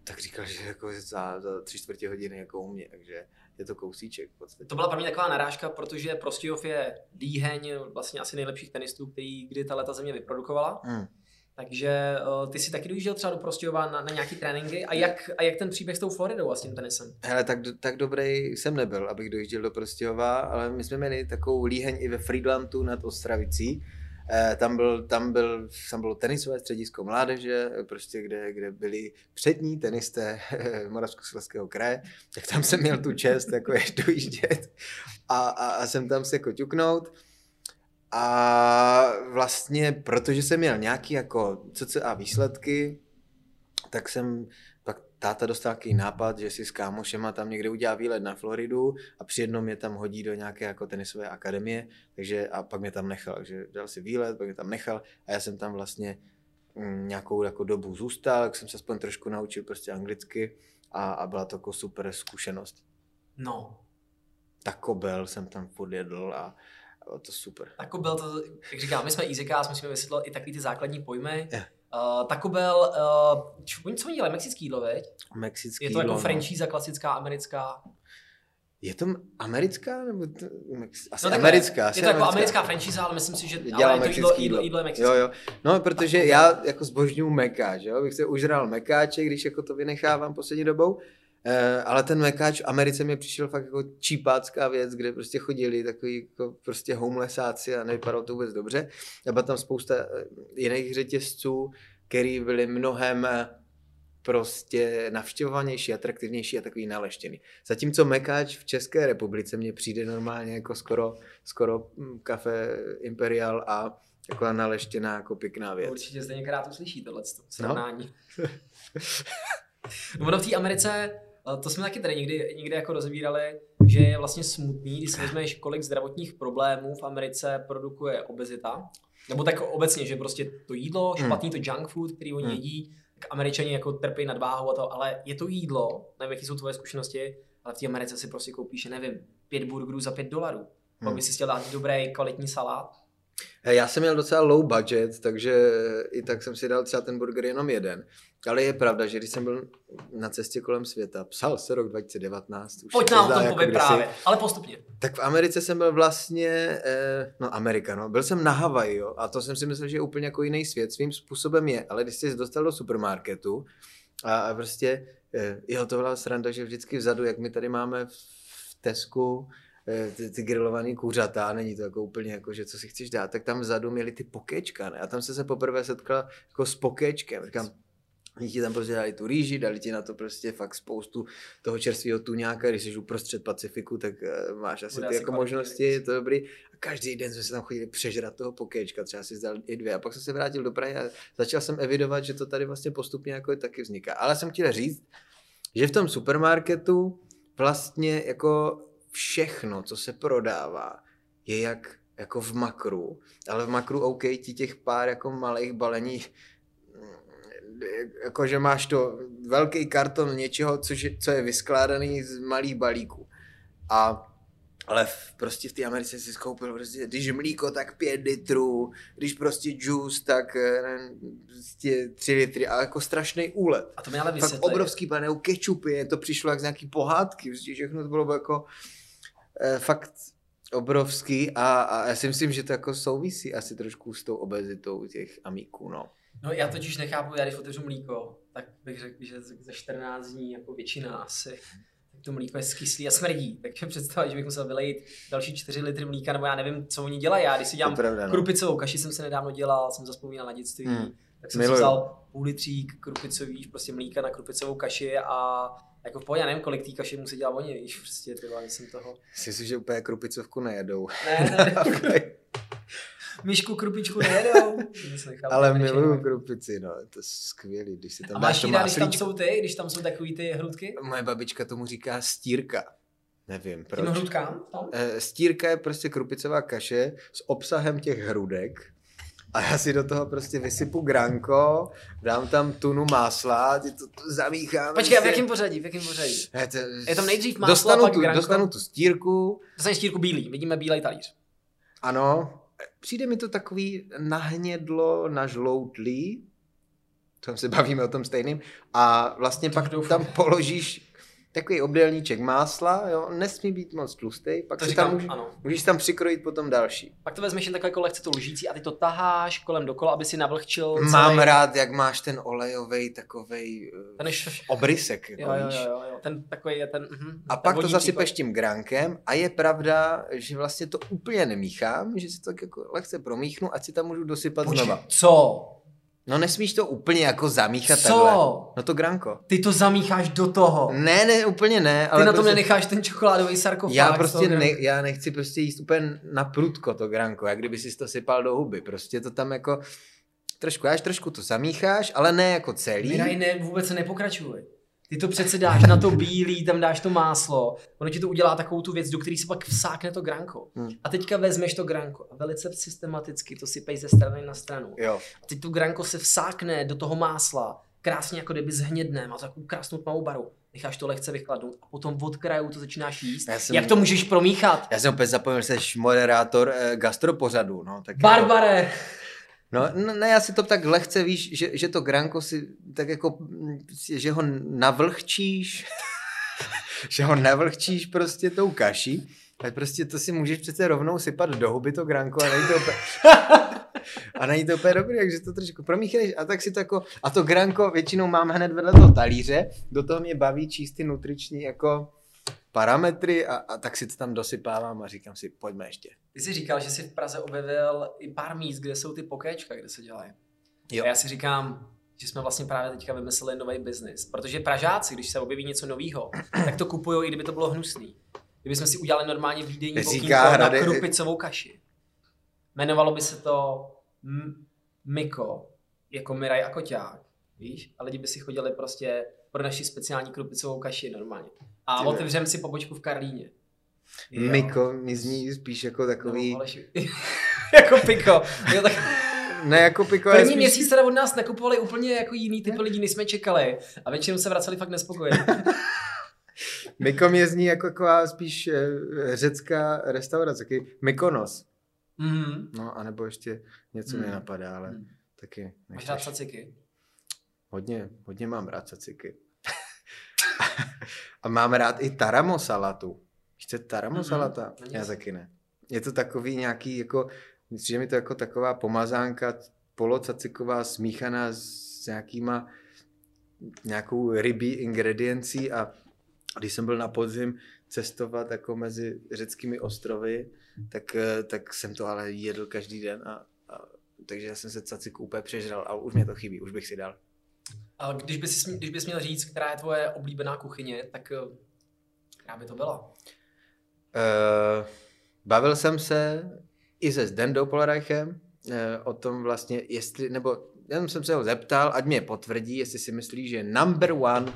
tak říkal, že jako za, za tři čtvrtě hodiny jako u mě, takže je to kousíček v podstatě. To byla pro mě taková narážka, protože Prostějov je líheň vlastně asi nejlepších tenistů, který kdy ta leta země vyprodukovala. Hmm. Takže uh, ty si taky dojížděl třeba do Prostějova na, na nějaký tréninky a jak, a jak ten příběh s tou Floridou a s tím tenisem? Hele, tak, tak dobrý jsem nebyl, abych dojížděl do Prostějova, ale my jsme měli takovou líheň i ve Friedlandu nad Ostravicí. Eh, tam, byl, tam, byl, tam bylo tenisové středisko mládeže, prostě kde, kde byli přední tenisté Moravskoslezského kraje, tak tam jsem měl tu čest jako je dojíždět a, a, a jsem tam se jako ťuknout. A vlastně, protože jsem měl nějaký jako a výsledky, tak jsem pak táta dostal nějaký nápad, že si s kámošema tam někde udělá výlet na Floridu a při jednom mě tam hodí do nějaké jako tenisové akademie, takže a pak mě tam nechal, takže dal si výlet, pak mě tam nechal a já jsem tam vlastně mm, nějakou jako dobu zůstal, tak jsem se aspoň trošku naučil prostě anglicky a, a byla to jako super zkušenost. No. Taco Bell jsem tam podjedl a, to super. Taco Bell, to, jak říkám, my jsme EasyCast, musíme vysvětlit i takový ty základní pojmy. Yeah. Uh, Taco Bell, uh, co oni dělají, mexický jídlo, veď? Mexický Je to jako no. franchise klasická, americká? Je to americká nebo to, asi no, americká? Asi je to jako americká franchise, ale myslím si, že Dělá ale to jídlo, jídlo, jídlo je mexické. Jo, jo. No, protože Taco já jako zbožňuji mekáč, jo, bych se užral mekáče, když jako to vynechávám poslední dobou. Eh, ale ten mekáč v Americe mi přišel fakt jako čípácká věc, kde prostě chodili takový jako prostě homelessáci a nevypadalo to vůbec dobře. A byla tam spousta eh, jiných řetězců, který byly mnohem eh, prostě navštěvovanější, atraktivnější a takový naleštěný. Zatímco mekáč v České republice mně přijde normálně jako skoro, skoro hm, kafe Imperial a jako naleštěná jako pěkná věc. Určitě zde některá uslyší tohle srovnání. No. ono v té Americe to jsme taky tady někdy, někdy jako rozbírali, že je vlastně smutný, když si vezmeš, kolik zdravotních problémů v Americe produkuje obezita. Nebo tak obecně, že prostě to jídlo, hmm. špatný to junk food, který oni hmm. jedí, tak američani jako trpí nadváhou a to, ale je to jídlo, nevím, jaké jsou tvoje zkušenosti, ale v té Americe si prostě koupíš, nevím, pět burgerů za pět dolarů. Hmm. Pak by si chtěl dát dobrý kvalitní salát, Eh, Já jsem měl docela low budget, takže i tak jsem si dal třeba ten burger jenom jeden. Ale je pravda, že když jsem byl na cestě kolem světa, psal se rok 2019, už Pojď nám o zdá tom jako kdysi, ale postupně. tak v Americe jsem byl vlastně, eh, no Amerika, no, byl jsem na Havaji, jo, a to jsem si myslel, že je úplně jako jiný svět, svým způsobem je, ale když jsi dostal do supermarketu a, a prostě, eh, jo, to byla sranda, že vždycky vzadu, jak my tady máme v Tesku, eh, ty, ty grilovaný kuřata, není to jako úplně jako, že co si chceš dát, tak tam vzadu měli ty pokečka, ne? A tam se se poprvé setkal jako s pokečkem. Říkám, Oni ti tam prostě dali tu rýži, dali ti na to prostě fakt spoustu toho čerstvého tuňáka, když jsi uprostřed Pacifiku, tak uh, máš asi Bude ty asi jako možnosti, je to dobrý. A každý den jsme se tam chodili přežrat toho pokéčka, třeba si zdal i dvě. A pak jsem se vrátil do Prahy a začal jsem evidovat, že to tady vlastně postupně jako taky vzniká. Ale jsem chtěl říct, že v tom supermarketu vlastně jako všechno, co se prodává, je jak jako v makru, ale v makru OK, ti těch pár jako malých balení jakože máš to velký karton něčeho, což je, co je vyskládaný z malých balíků. A ale v, prostě v té Americe si skoupil prostě, když mlíko, tak pět litrů, když prostě juice, tak eh, nevím, prostě tři litry a jako strašný úlet. A to mi ale Fakt vysvětli. obrovský panel kečupy, to přišlo jak z nějaký pohádky, prostě všechno to bylo jako fakt obrovský a, a já si myslím, že to jako souvisí asi trošku s tou obezitou těch amíků, no. No já totiž nechápu, já když otevřu mlíko, tak bych řekl, že za 14 dní jako většina asi to mlíko je skyslý a smrdí. Takže představa, že bych musel vylejit další 4 litry mlíka, nebo já nevím, co oni dělají. Já když si dělám pravda, no. krupicovou kaši, jsem se nedávno dělal, jsem zaspomínal na dětství, Hmm. Tak jsem Miluju. si vzal půl litřík krupicový, prostě mlíka na krupicovou kaši a jako v pohodě, nevím, kolik té kaše musí dělat oni, víš, prostě ty jsem toho. Si si, že úplně krupicovku nejedou. Ne, ne, myšku krupičku nejedou. Nic nechápu, Ale miluju krupici, no, je to skvělý, když si A tam máš dáš to rád, když tam jsou ty, když tam jsou takový ty hrudky? Moje babička tomu říká stírka. Nevím Těm proč. hrudkám? Tam? Eh, Stírka je prostě krupicová kaše s obsahem těch hrudek. A já si do toho prostě vysypu granko, dám tam tunu másla, ty to, to zamíchám. Počkej, a v prostě. jakém pořadí? V jakém pořadí? Ne, to, Je tam nejdřív máslo dostanu pak tu, granko? Dostanu tu stírku, Dostaneš stírku bílý, vidíme bílej talíř. ano. Přijde mi to takový nahnědlo, nažloutlý, tam se bavíme o tom stejným, a vlastně To pak doufám. tam položíš takový obdélníček másla, jo, nesmí být moc tlustý, pak To si říkám, tam můžeš, ano. můžeš tam přikrojit potom další. Pak to vezmeš jen takhle jako lehce to lžící a ty to taháš kolem dokola, aby si navlhčil Mám celý... rád, jak máš ten olejový takovej eh, Ten š... obrysek, jako Jo, jo, víš. jo, jo, jo, ten takový je ten... Mhm, A ten pak to zasypeš tím grankem a je pravda, že vlastně to úplně nemíchám, že si to tak jako lehce promíchnu, ať si tam můžu dosypat Počkej, znova. Co? No nesmíš to úplně jako zamíchat Co? takhle. No to granko. Ty to zamícháš do toho. Ne, ne, úplně ne. Ty ale na tom prostě, nenecháš ten čokoládový sarkofág. já prostě ne, já nechci prostě jíst úplně na prudko to granko, jak kdyby si to sypal do huby. Prostě to tam jako trošku, až trošku to zamícháš, ale ne jako celý. Miraj, ne, vůbec se nepokračuj. Ty to přece dáš na to bílý, tam dáš to máslo, ono ti to udělá takovou tu věc, do které se pak vsákne to granko. Hmm. A teďka vezmeš to granko a velice systematicky to sypej ze strany na stranu. Jo. A teď tu granko se vsákne do toho másla, krásně jako kdyby zhnědne, má takovou krásnou tmavou baru. Necháš to lehce vychladnout a potom od krajů to začínáš jíst. Já jsem- Jak to můžeš promíchat? Já jsem opět zapomněl, že jsi moderátor eh, gastropořadu. No, tak jako- Barbare! No, no, ne, já si to tak lehce víš, že, že to granko si tak jako, že ho navlhčíš, že ho navlhčíš prostě tou kaší, ale prostě to si můžeš přece rovnou sypat do huby to granko a to úplně, a není to úplně dobrý, takže to trošku promícháš a tak si to jako, a to granko většinou mám hned vedle toho talíře, do toho mě baví číst ty nutriční jako parametry a, a tak si to tam dosypávám a říkám si, pojďme ještě. Ty jsi říkal, že jsi v Praze objevil i pár míst, kde jsou ty pokéčka, kde se dělají. Jo. A já si říkám, že jsme vlastně právě teďka vymysleli nový biznis. Protože Pražáci, když se objeví něco nového, tak to kupují, i kdyby to bylo hnusný. Kdyby jsme si udělali normálně výdejní Říká okýnko na krupicovou kaši. Jmenovalo by se to M- Miko, jako Miraj a Koťák, víš? A lidi by si chodili prostě pro naši speciální krupicovou kaši normálně. A otevřeme si pobočku v Karlíně. Jo. Miko mi zní spíš jako takový, No, Aleši. jako piko. Jo, tak ne jako piko, ale první spíš- měsíc teda od nás nakupovali úplně jako jiný typ lidí, než jsme čekali. A většinou se vraceli fakt nespokojení. Miko mě zní jako taková spíš eh, řecká restaurace, takový Mykonos. Mhm. No, anebo ještě něco Hmm. mě napadá, ale Hmm. taky Máš nechceš. rád saciky? Hodně, hodně mám rád caciky. a mám rád i taramo salatu. Víte taramo Mhm, salata? není Já taky ne. Je to takový nějaký, jako, přijde mi to jako taková pomazánka polocaciková smíchaná s nějakýma nějakou rybí ingrediencí a když jsem byl na podzim cestovat jako mezi řeckými ostrovy, tak, eh, tak jsem to ale jedl každý den a, a takže já jsem se caciku úplně přežral a už mě to chybí, už bych si dal. A když bys, když bys měl říct, která je tvoje oblíbená kuchyně, tak eh, která by to byla? Uh, bavil jsem se i se Zdendou Polreichem uh, o tom vlastně, jestli, nebo jenom jsem se ho zeptal, ať mě potvrdí, jestli si myslí, že number one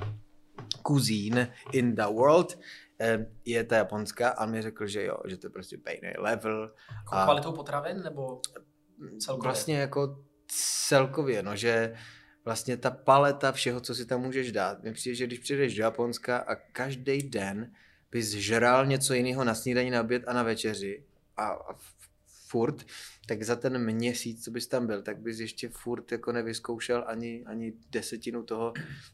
cuisine in the world uh, je ta japonská a mi řekl, že jo, že to je prostě pejný level. Jako A- kvalitou potravin nebo celkově? Vlastně jako celkově, no, že vlastně ta paleta všeho, co si tam můžeš dát. Mně přijde, že když přijdeš do Japonska a každý den bys žral něco jiného na snídaní, na oběd a na večeři a, a furt, tak za ten měsíc, co bys tam byl, tak bys ještě furt jako nevyzkoušel ani, ani desetinu toho,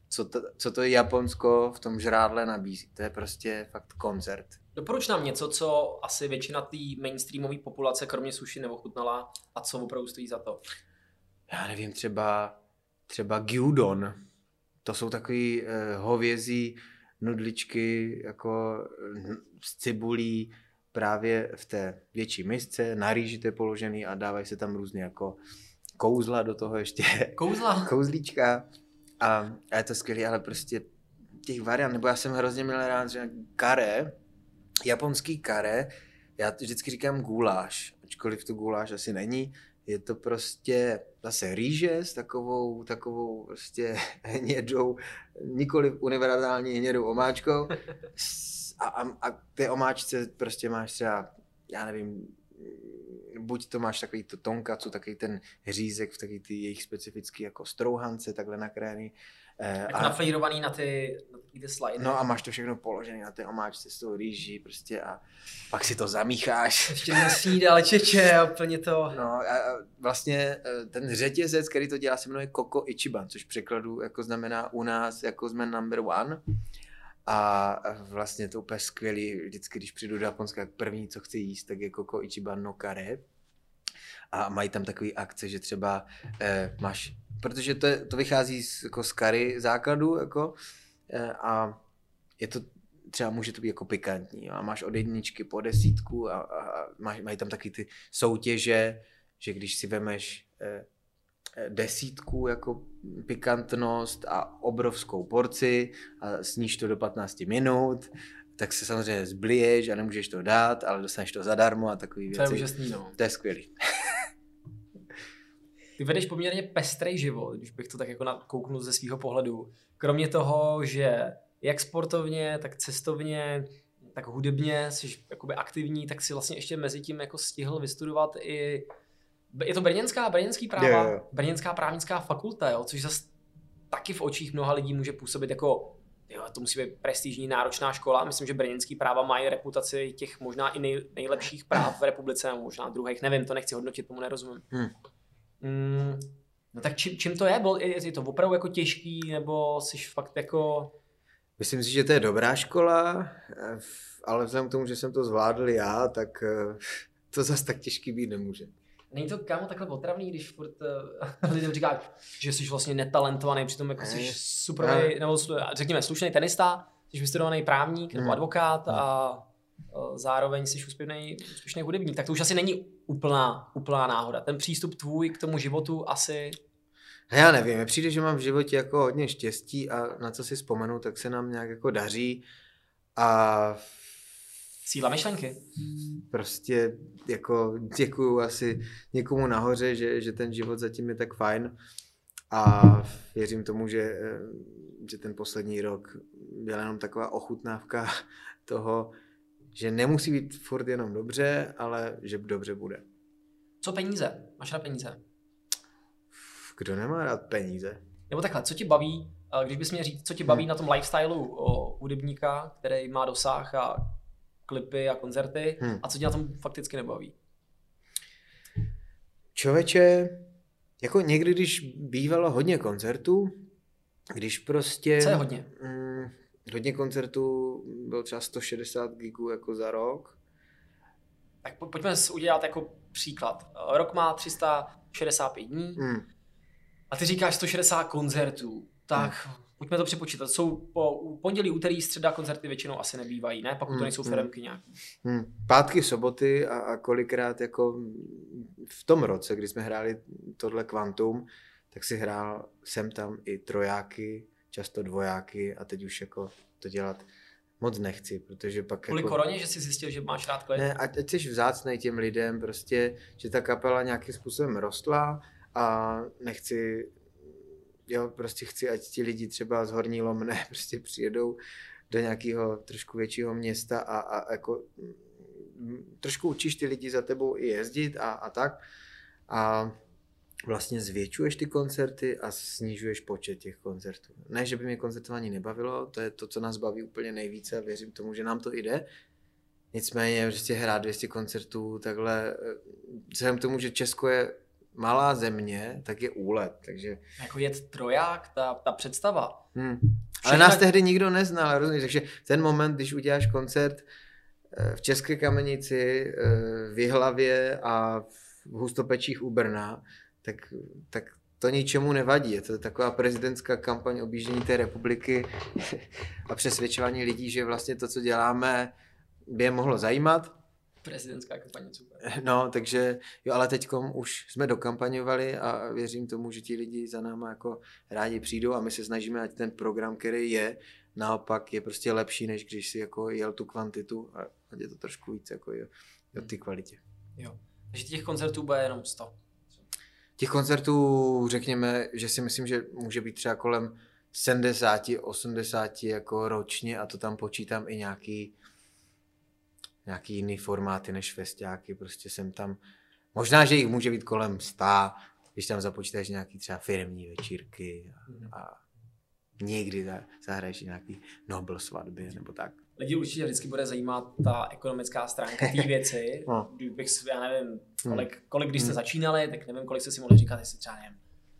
co to, co to Japonsko v tom žrádle nabízí. To je prostě fakt koncert. Doporuč nám něco, co asi většina té mainstreamové populace, kromě sushi, neochutnala a co opravdu stojí za to. já nevím, třeba, třeba gyudon. To jsou takový eh, hovězí nudličky jako eh, s cibulí právě v té větší misce, na rýži to je položený a dávají se tam různě jako kouzla do toho ještě, Kouzla? kouzlíčka a, a je to skvělé, ale prostě těch variant, nebo já jsem hrozně měl rád, že kare, japonský kare, já to vždycky říkám guláš, ačkoliv to guláš asi není, je to prostě zase rýže s takovou, takovou prostě hnědou, nikoli univerzální hnědou omáčkou a, a, a té omáčce prostě máš třeba, já nevím, buď to máš takový to tonkacu, takový ten řízek v takový ty jejich specifický jako strouhance, takhle nakrájený. Eh, Jako naflírovaný na ty, na ty, ty slidy. No a máš to všechno položené na té omáčce s tou rýží prostě a pak si to zamícháš. Ještě nesnídal čeče a úplně to... No a a vlastně eh, ten řetězec, který to dělá, se jmenuje Koko Ichiban, což překladu jako znamená u nás, jako jsme number one. A vlastně to úplně skvělý, vždycky, když přijdu do Japonska, tak první, co chci jíst, tak je Koko Ichiban no kare. A mají tam takový akce, že třeba eh, máš, protože to, je, to vychází z, jako z kary základu, jako, eh, a je to třeba může to být jako pikantní a máš od jedničky po desítku a, a, a máš, mají tam taky ty soutěže, že když si vemeš eh, eh, desítku jako pikantnost a obrovskou porci a sníš to do 15 minut, tak se samozřejmě zbliješ a nemůžeš to dát, ale dostaneš to zadarmo a takový To je věci. úžasný, no. To je skvělý. Ty vedeš poměrně pestrý život, když bych to tak jako kouknul ze svého pohledu. Kromě toho, že jak sportovně, tak cestovně, tak hudebně jsi jakoby aktivní, tak si vlastně ještě mezi tím jako stihl vystudovat i je to brněnská, brněnský práva, jo, jo. brněnská právnická fakulta, jo, což zase taky v očích mnoha lidí může působit jako jo, to musí být prestižní, náročná škola. Myslím, že brněnský práva mají reputaci těch možná i nej, nejlepších práv v republice, nebo možná druhých, nevím, to nechci hodnotit, tomu nerozumím. Hmm. Mm, no tak čím, čím to je? Byl, je, je to opravdu jako těžký, nebo jsi fakt jako... Myslím si, že to je dobrá škola, eh, ale vzhledem k tomu, že jsem to zvládl já, tak eh, to zas tak těžký být nemůže. Není to kámo takhle otravný, když furt uh, lidem říká, že jsi vlastně netalentovaný, přitom jako jsi Ne. super, Ne. nebo řekněme slušný tenista, jsi vystudovaný právník nebo Hmm. advokát a uh, zároveň jsi úspěšný, úspěšný hudebník, tak to už asi není úplná, úplná náhoda. Ten přístup tvůj k tomu životu asi... Já nevím, mně přijde, že mám v životě jako hodně štěstí a na co si vzpomenu, tak se nám nějak jako daří a Síla myšlenky. prostě jako děkuju asi někomu nahoře, že, že ten život zatím je tak fajn a věřím tomu, že, eh, že ten poslední rok byla jenom taková ochutnávka toho, že nemusí být furt jenom dobře, ale že dobře bude. Co peníze? Máš na peníze? Kdo nemá rád peníze? Nebo takhle, co ti baví, eh, když bys měl říct, co ti baví na tom lifestylu o hudebníka, který má dosah a klipy a koncerty, Hmm. a co tě na tom fakticky nebaví? Čověče, jako někdy, když bývalo hodně koncertů, když prostě... Co je hodně? Mm, hodně koncertů, bylo třeba 160 gigů jako za rok. Tak po- pojďme si udělat jako příklad. Rok má 365 dní Mm. a ty říkáš 160 koncertů. Tak Hmm. pojďme to přepočítat. Jsou po pondělí, úterý, středa koncerty většinou asi nebývají, ne? Pokud to Hmm, nejsou hmm. firmky nějaký. Hmm. Pátky, soboty a, a kolikrát jako v tom roce, kdy jsme hráli tohle kvantum, tak si hrál sem tam i trojáky, často dvojáky a teď už jako to dělat moc nechci, protože pak Kvůli jako... koroně, že jsi zjistil, že máš rád klid? Ne, ať, ať jsi vzácnej těm lidem, prostě, že ta kapela nějakým způsobem rostla a nechci, jo, prostě chci, ať ti lidi třeba z Horní Lomné prostě přijedou do nějakého trošku většího města a, a jako mm, trošku učíš ty lidi za tebou i jezdit a, a tak. A vlastně zvětšuješ ty koncerty a snižuješ počet těch koncertů. Ne, že by mě koncertování nebavilo, to je to, co nás baví úplně nejvíce a věřím tomu, že nám to jde. Nicméně prostě hrát 200 koncertů takhle, eh, vzhledem k tomu, že Česko je malá země, tak je úlet, takže... Jako jet troják, ta, ta představa. Hmm. Ale nás tehdy nikdo neznal, rozumíš? Takže ten moment, když uděláš koncert eh, v České kamenici, eh, v Jihlavě a v Hustopečích u Brna, tak, tak to ničemu nevadí. Je to taková prezidentská kampaň objíždění té republiky a přesvědčování lidí, že vlastně to, co děláme, by je mohlo zajímat. Prezidentská kampaně, super. No, takže jo, ale teď už jsme dokampaňovali a věřím tomu, že ti lidi za náma jako rádi přijdou a my se snažíme, ať ten program, který je, naopak je prostě lepší, než když si jako jel tu kvantitu a ať je to trošku víc jako jo, o ty kvalitě. Jo. Takže těch koncertů bude jenom 100. Těch koncertů řekněme, že si myslím, že může být třeba kolem 70, 80 jako ročně a to tam počítám i nějaký nějaký jiný formáty než festiáky, prostě jsem tam, možná, že jich může být kolem 100, když tam započítáš nějaký třeba firmní večírky a, a někdy za- zahraješ i nějaký Nobel svatby nebo tak. Lidi určitě vždycky bude zajímat ta ekonomická stránka té věci. No. Kdybych, si- já nevím, Hmm. kolik, kolik když jste Hmm. začínali, tak nevím, kolik jste si mohli říkat, jestli třeba nevím,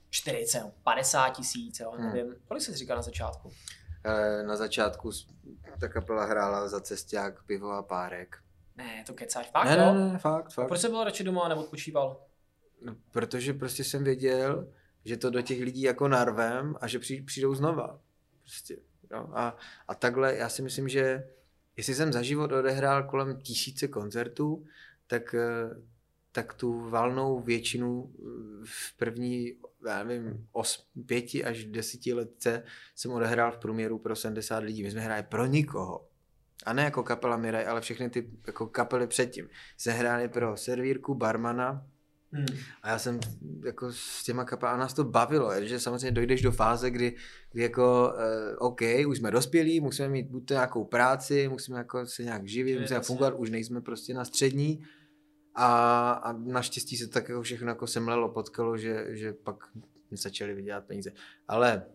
40, 50 tisíc, jo, Hmm. nevím. Kolik jsi si říkal na začátku? Eh, Na začátku ta kapela hrála za cesták, pivo a párek. Ne, to kecáš fakt, ne, ne, ne, fakt, fakt. Proč jsi byl radši doma nebo odpočíval? No, protože prostě jsem věděl, že to do těch lidí jako narvem a že přij- přijdou znova. Prostě, jo. A, a takhle já si myslím, že jestli jsem za život odehrál kolem tisíce koncertů, tak, eh, tak tu valnou většinu eh, v první, já nevím, os, pěti až deseti letce jsem odehrál v průměru pro 70 lidí. My jsme hráli pro nikoho. A ne jako kapela Miraj, ale všechny ty jako kapely předtím. Jsme hráli pro servírku, barmana, Hmm. a já jsem jako s těma kapelami, a nás to bavilo, že samozřejmě dojdeš do fáze, kdy, kdy jako, uh, OK, už jsme dospělí, musíme mít buď to nějakou práci, musíme jako se nějak živit, musíme jasně. fungovat, už nejsme prostě na střední. A, a naštěstí se tak jako všechno jako semlelo, potkalo, že, že pak začali vydělat peníze. Ale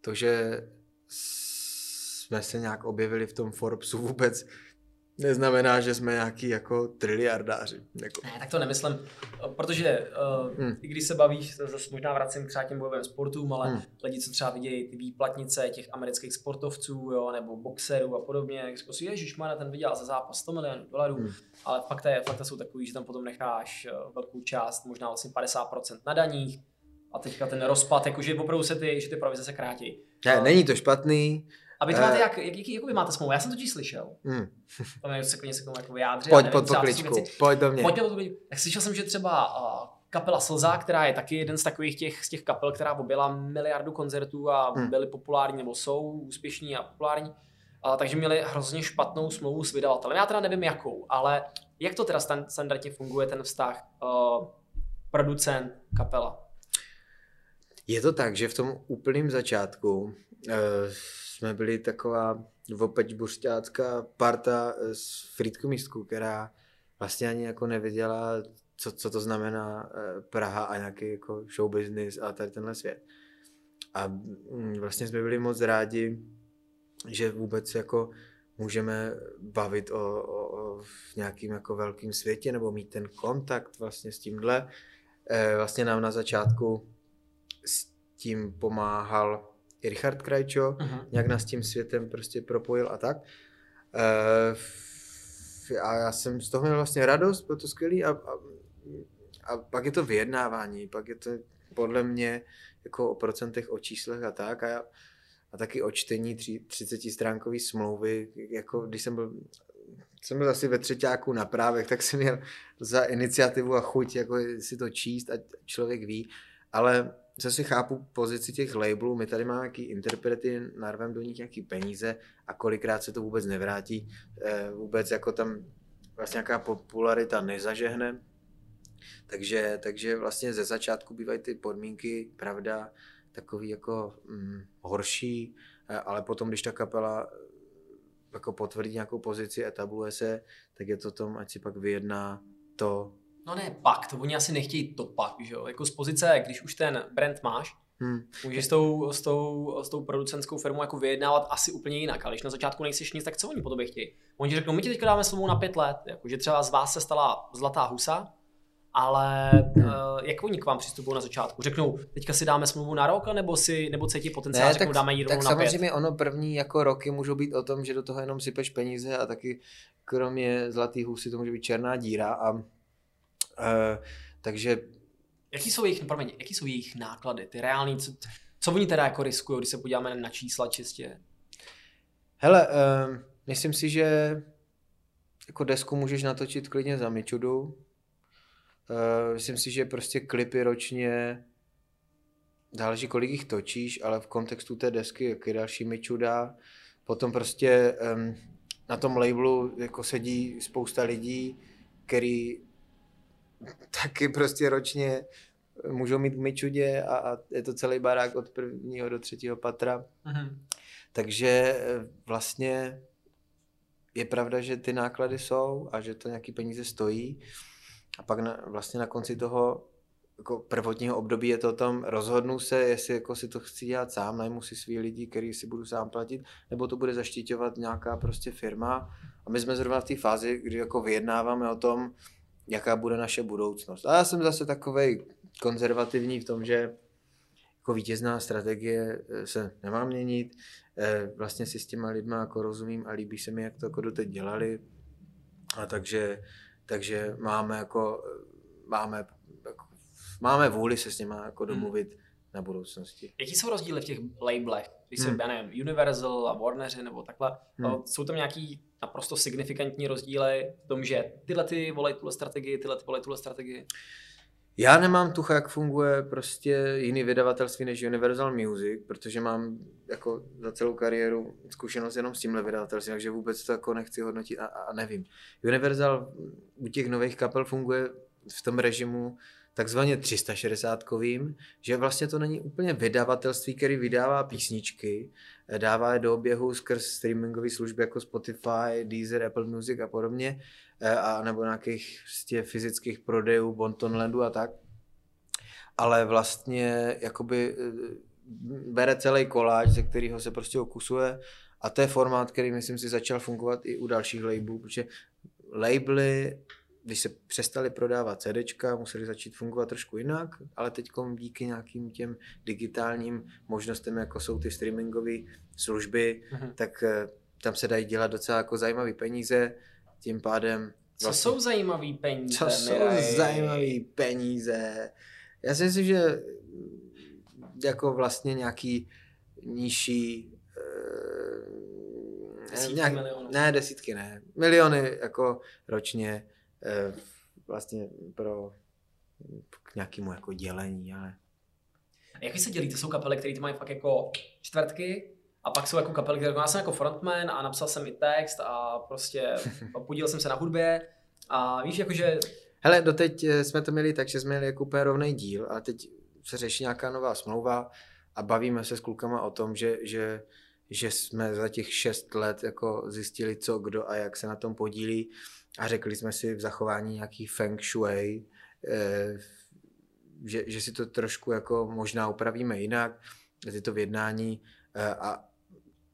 to, že jsme se nějak objevili v tom Forbesu vůbec, neznamená, že jsme nějaký jako triliardáři. Jako. Ne, tak to nemyslím, protože uh, Hmm. i když se bavíš, to zase možná vracím třeba těm bojovým sportům, ale Hmm. lidi, co třeba vidějí ty výplatnice těch amerických sportovců, jo, nebo boxerů a podobně, jak říkají si, ježiš, ten vydělal za zápas 100 milionů dolarů, Hmm. ale fakta, je, fakta jsou takový, že tam potom necháš eh, velkou část, možná vlastně 50% na daních a teďka ten rozpad, jakože opravdu se ty, že ty provize se krátí. Ne, není to špatný. A vy to máte Eh. jak, jak, jaký, jakou vy máte smlouvu? Já jsem totiž slyšel, Hmm. to mě se klidně se k tomu jako vyjádřit. Pojď pod pokličku, věci- pojď do mě. Pojďme do toho. Tak slyšel jsem, že třeba uh, kapela Slza, která je taky jeden z takových těch, z těch kapel, která objela miliardu koncertů a Hmm. byly populární nebo jsou úspěšní a populární, uh, takže měli hrozně špatnou smlouvu s vydavatelem. Já teda nevím jakou, ale jak to teda stan- standardně funguje ten vztah uh, producent, kapela? Je to tak, že v tom úplném začátku uh, jsme byli taková opečbuřťácká parta eh, z Frýdku místku, která vlastně ani jako nevěděla, co, co to znamená eh, Praha a nějaký jako show business a tady tenhle svět. A mm, vlastně jsme byli moc rádi, že vůbec jako můžeme bavit o, o, o v nějakým jako velkým světě nebo mít ten kontakt vlastně s tímhle eh, vlastně nám na začátku s tím pomáhal i Richard Krajčo, Mhm. nějak nás s tím světem prostě propojil a tak. Eh, a já jsem z toho měl vlastně radost, bylo to skvělý a, a, a pak je to vyjednávání, pak je to podle mě jako o procentech, o číslech a tak a, já, a taky o čtení 30 stránkový smlouvy, jako když jsem byl jsem byl asi ve třetíku na právech, tak jsem měl za iniciativu a chuť jako si to číst a člověk ví, ale zase chápu pozici těch labelů, my tady máme nějaký interprety, narvem do nich nějaký peníze a kolikrát se to vůbec nevrátí, eh, vůbec jako tam vlastně nějaká popularita nezažehne, takže, takže vlastně ze začátku bývají ty podmínky, pravda, takový jako hm, horší, eh, ale potom, když ta kapela jako potvrdí nějakou pozici, etabluje se, tak je to tom, ať si pak vyjedná to. No ne, pak, to oni asi nechtějí to pak, že jo. Jako z pozice, když už ten brand máš, Hmm. můžeš s tou, s tou, s tou producentskou firmou jako vyjednávat asi úplně jinak, ale když na začátku nejsiš nic, tak co oni po tobě chtějí? Oni řeknou, my ti teďka dáme slovo na pět let, jako, že třeba z vás se stala zlatá husa, ale Hmm. uh, jak oni k vám přistupují na začátku? Řeknou, teďka si dáme smlouvu na rok, nebo si, nebo cítí potenciál, ne, řeknou, dáme jí tak rovnou na pět. samozřejmě ono první jako roky můžou být o tom, že do toho jenom sypeš peníze a taky kromě zlatých husy to může být černá díra a takže Jaký jsou jejich, promiň, jaký jsou jejich náklady, ty reální, co, co oni teda jako riskují, když se podíváme na čísla čistě? hele, uh, myslím si, že jako desku můžeš natočit klidně za Mičudu. Uh, myslím si, že prostě klipy ročně záleží, kolik jich točíš, ale v kontextu té desky, jak je další Mičuda, potom prostě um, na tom labelu jako sedí spousta lidí, který taky prostě ročně můžou mít k Mičudě a, a je to celý barák od prvního do třetího patra. Mhm. Takže eh, vlastně je pravda, že ty náklady jsou a že to nějaký peníze stojí. A pak na, vlastně na konci toho jako prvotního období je to o tom, rozhodnu se, jestli jako si to chci dělat sám, najmu si svý lidi, který si budu sám platit, nebo to bude zaštiťovat nějaká prostě firma. A my jsme zrovna v té fázi, kdy jako vyjednáváme o tom, jaká bude naše budoucnost. A já jsem zase takovej konzervativní v tom, že jako vítězná strategie eh, se nemá měnit. Eh, Vlastně si s těma lidma jako rozumím a líbí se mi, jak to jako doteď dělali. A takže, takže máme jako, eh, máme, jako, máme vůli se s nima jako domluvit na budoucnosti. Jaký jsou rozdíly v těch labelech? Když se, Hmm. já nevím, Universal a Warneri nebo takhle, Hmm. hmm. jsou tam nějaký naprosto signifikantní rozdíly v tom, že tyhle ty volají tuhle strategii, tyhle ty volají tuhle strategii? Já nemám tucha, jak funguje prostě jiný vydavatelství než Universal Music, protože mám jako za celou kariéru zkušenost jenom s tímhle vydavatelstvím, takže vůbec to jako nechci hodnotit a, a nevím. Universal u těch nových kapel funguje v tom režimu takzvaně 360-kovým, že vlastně to není úplně vydavatelství, který vydává písničky, eh, dává je do oběhu skrz streamingové služby jako Spotify, Deezer, Apple Music a podobně, eh, a nebo nějakých prostě fyzických prodejů, Bontonlandu a tak. Ale vlastně jakoby eh, bere celý koláč, ze kterého se prostě okusuje a to je formát, který myslím si začal fungovat i u dalších labelů, protože labely když se přestali prodávat CDčka, museli začít fungovat trošku jinak, ale teď díky nějakým těm digitálním možnostem, jako jsou ty streamingové služby, Mhm. tak eh, tam se dají dělat docela jako zajímavé peníze, tím pádem... Co jsou zajímavý peníze? co jsou zajímavé peníze? Já si myslím, že jako vlastně nějaký nižší eh, Desítky milionů. Ne, desítky ne. Miliony jako ročně vlastně pro k nějakému jako dělení, ale A jak vy se dělíte? Jsou kapely, které to mají fakt jako čtvrtky, a pak jsou jako kapely, které já jsem jako frontman a napsal jsem i text a prostě podílel jsem se na hudbě a víš, jakože Hele, doteď eh, jsme to měli tak, že jsme měli jako úplně rovný díl a teď se řeší nějaká nová smlouva a bavíme se s klukama o tom, že, že, že jsme za těch šest let jako zjistili, co, kdo a jak se na tom podílí a řekli jsme si v zachování nějaký feng shui, eh, že, že si to trošku jako možná upravíme jinak, je to v jednání eh, a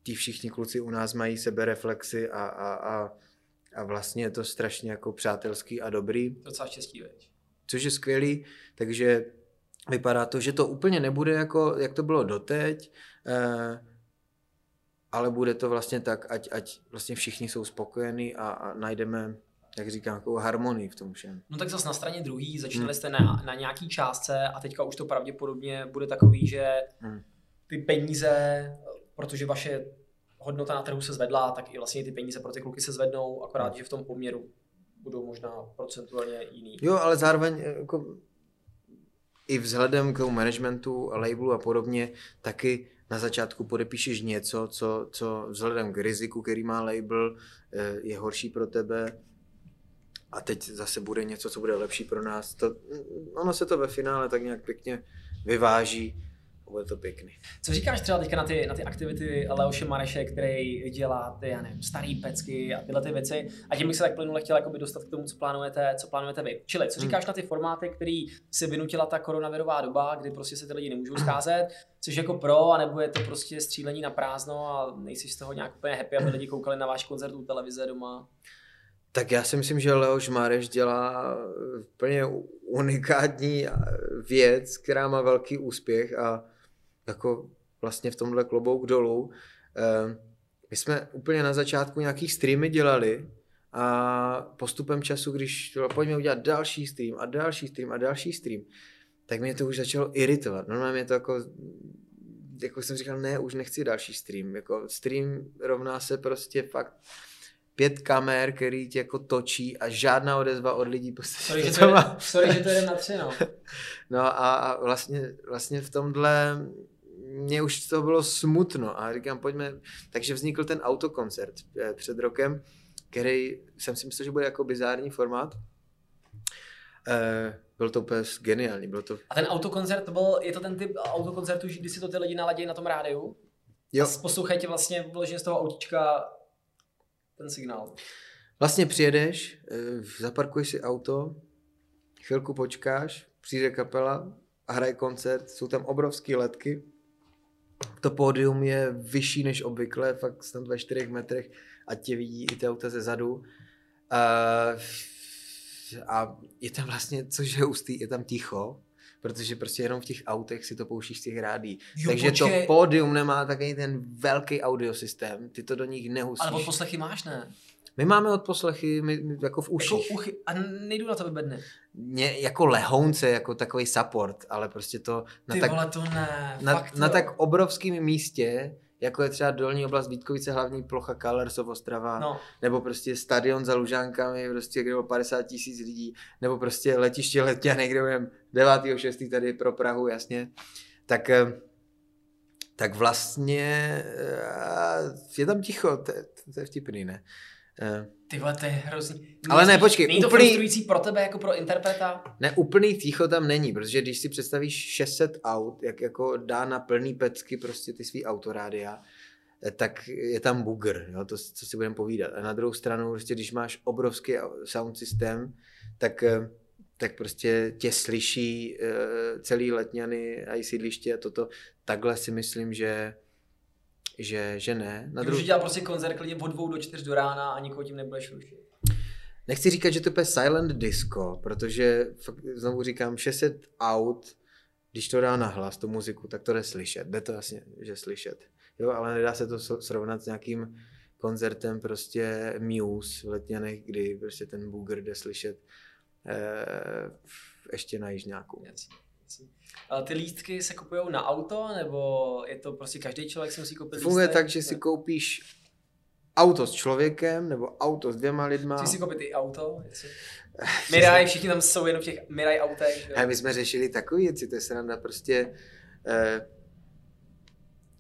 ti všichni kluci u nás mají sebereflexy a, a, a, a vlastně je to strašně jako přátelský a dobrý. docela štěstí, veď. což je skvělý, takže vypadá to, že to úplně nebude jako, jak to bylo doteď, eh, ale bude to vlastně tak, ať, ať vlastně všichni jsou spokojení a, a najdeme, jak říkám, takovou harmonii v tom všem. No tak zase na straně druhý začínali jste na, na nějaký částce a teďka už to pravděpodobně bude takový, že Hmm. ty peníze, protože vaše hodnota na trhu se zvedla, tak i vlastně ty peníze pro ty kluky se zvednou, akorát, že v tom poměru budou možná procentuálně jiný. Jo, ale zároveň eh, jako i vzhledem k tomu managementu, labelu a podobně, taky na začátku podepíšeš něco, co, co vzhledem k riziku, který má label, eh, je horší pro tebe a teď zase bude něco, co bude lepší pro nás. To, ono se to ve finále tak nějak pěkně vyváží bude to pěkný. Co říkáš třeba teďka na ty, na ty aktivity Leoše Mareše, který dělá ty, já nevím, starý pecky a tyhle ty věci a tím bych se tak plynule chtěl jakoby dostat k tomu, co plánujete, co plánujete vy. Čili, co říkáš na ty formáty, který si vynutila ta koronavirová doba, kdy prostě se ty lidi nemůžou scházet, což jako pro, anebo je to prostě střílení na prázdno a nejsi z toho nějak úplně happy, aby lidi koukali na váš koncert u televize doma. Tak já si myslím, že Leoš Máreš dělá úplně unikátní věc, která má velký úspěch a jako vlastně v tomhle klobouk dolů. Eh, My jsme úplně na začátku nějaký streamy dělali a postupem času, když bylo, pojďme udělat další stream a další stream a další stream, tak mě to už začalo iritovat. Normálně mě to jako, jako jsem říkal, ne, už nechci další stream. Jako stream rovná se prostě fakt pět kamer, který tě jako točí a žádná odezva od lidí. Prostě Sorry, že to to, je, sorry, že to jde na tři, no. No a, a vlastně, vlastně v tomhle mě už to bylo smutno a říkám, pojďme, takže vznikl ten autokoncert eh, před rokem, který jsem si myslel, že bude jako bizární formát. Eh, Byl to úplně geniální, bylo to, A ten autokoncert, to byl, je to ten typ autokoncertu, kdy si to ty lidi naladí na tom rádiu? jo, A poslouchají tě vlastně vyloženě z toho autíčka ten signál. vlastně přijedeš, eh, zaparkuješ si auto, chvilku počkáš, přijde kapela a hraje koncert, jsou tam obrovský letky, to pódium je vyšší než obvykle, fakt snad ve 4 metrech a tě vidí i ty auta ze zadu. A, a je tam vlastně, což je hustý, je tam ticho, protože prostě jenom v těch autech si to pouštíš z těch rádí. Jo, Takže počkej. to pódium nemá takový ten velký audiosystém, ty to do nich nehustíš. Ale poslechy máš, ne? My máme odposlechy my, my, jako v uších. Jako uchy, a nejdu na to vybedne. Mě, jako lehounce, jako takový support, ale prostě to na Ty tak, vole, to ne. na, fakt, na jo. tak obrovském místě, jako je třeba dolní oblast Vítkovice, hlavní plocha Kalersov Ostrava, No, nebo prostě stadion za Lužánkami, prostě, kde bylo 50 tisíc lidí, nebo prostě letiště Letňany, kde budeme 9.6. tady pro Prahu, jasně, tak, eh, tak vlastně eh, je tam ticho, to, je- to je vtipný, ne? Ty vole, to je hrozný. Ale ne, počkej, Není to úplný- frustrující pro tebe jako pro interpreta? Ne, úplný ticho tam není, protože když si představíš 600 aut, jak jako dá na plný pecky prostě ty svý autorádia, eh, tak je tam bugr, jo, to, co si budeme povídat. A na druhou stranu, prostě, když máš obrovský sound systém, tak, eh, tak prostě tě slyší eh, celý letňany a i sídliště a toto. Takhle si myslím, že, že, že ne. Na druhou, dělat prostě koncert klidně od dvou do čtyř do rána a nikoho tím nebudeš rušit. Nechci říkat, že to je silent disco, protože fakt, znovu říkám, 600 aut, když to dá na hlas, tu muziku, tak to jde slyšet. Jde to jasně, že slyšet. Jo, ale nedá se to srovnat s nějakým koncertem prostě Muse v Letňanech, kdy prostě ten booger jde slyšet eh, ještě na jižňáku. Jasně, A ty lístky se kupují na auto, nebo je to prostě každý člověk si musí koupit Funguje lístek? tak, že si koupíš auto s člověkem nebo auto s dvěma lidma. Chci si koupit i auto? Jestli... Mirai, všichni tam jsou jenom v těch Mirai autech. A my jsme řešili takové věci, to je sranda, prostě eh,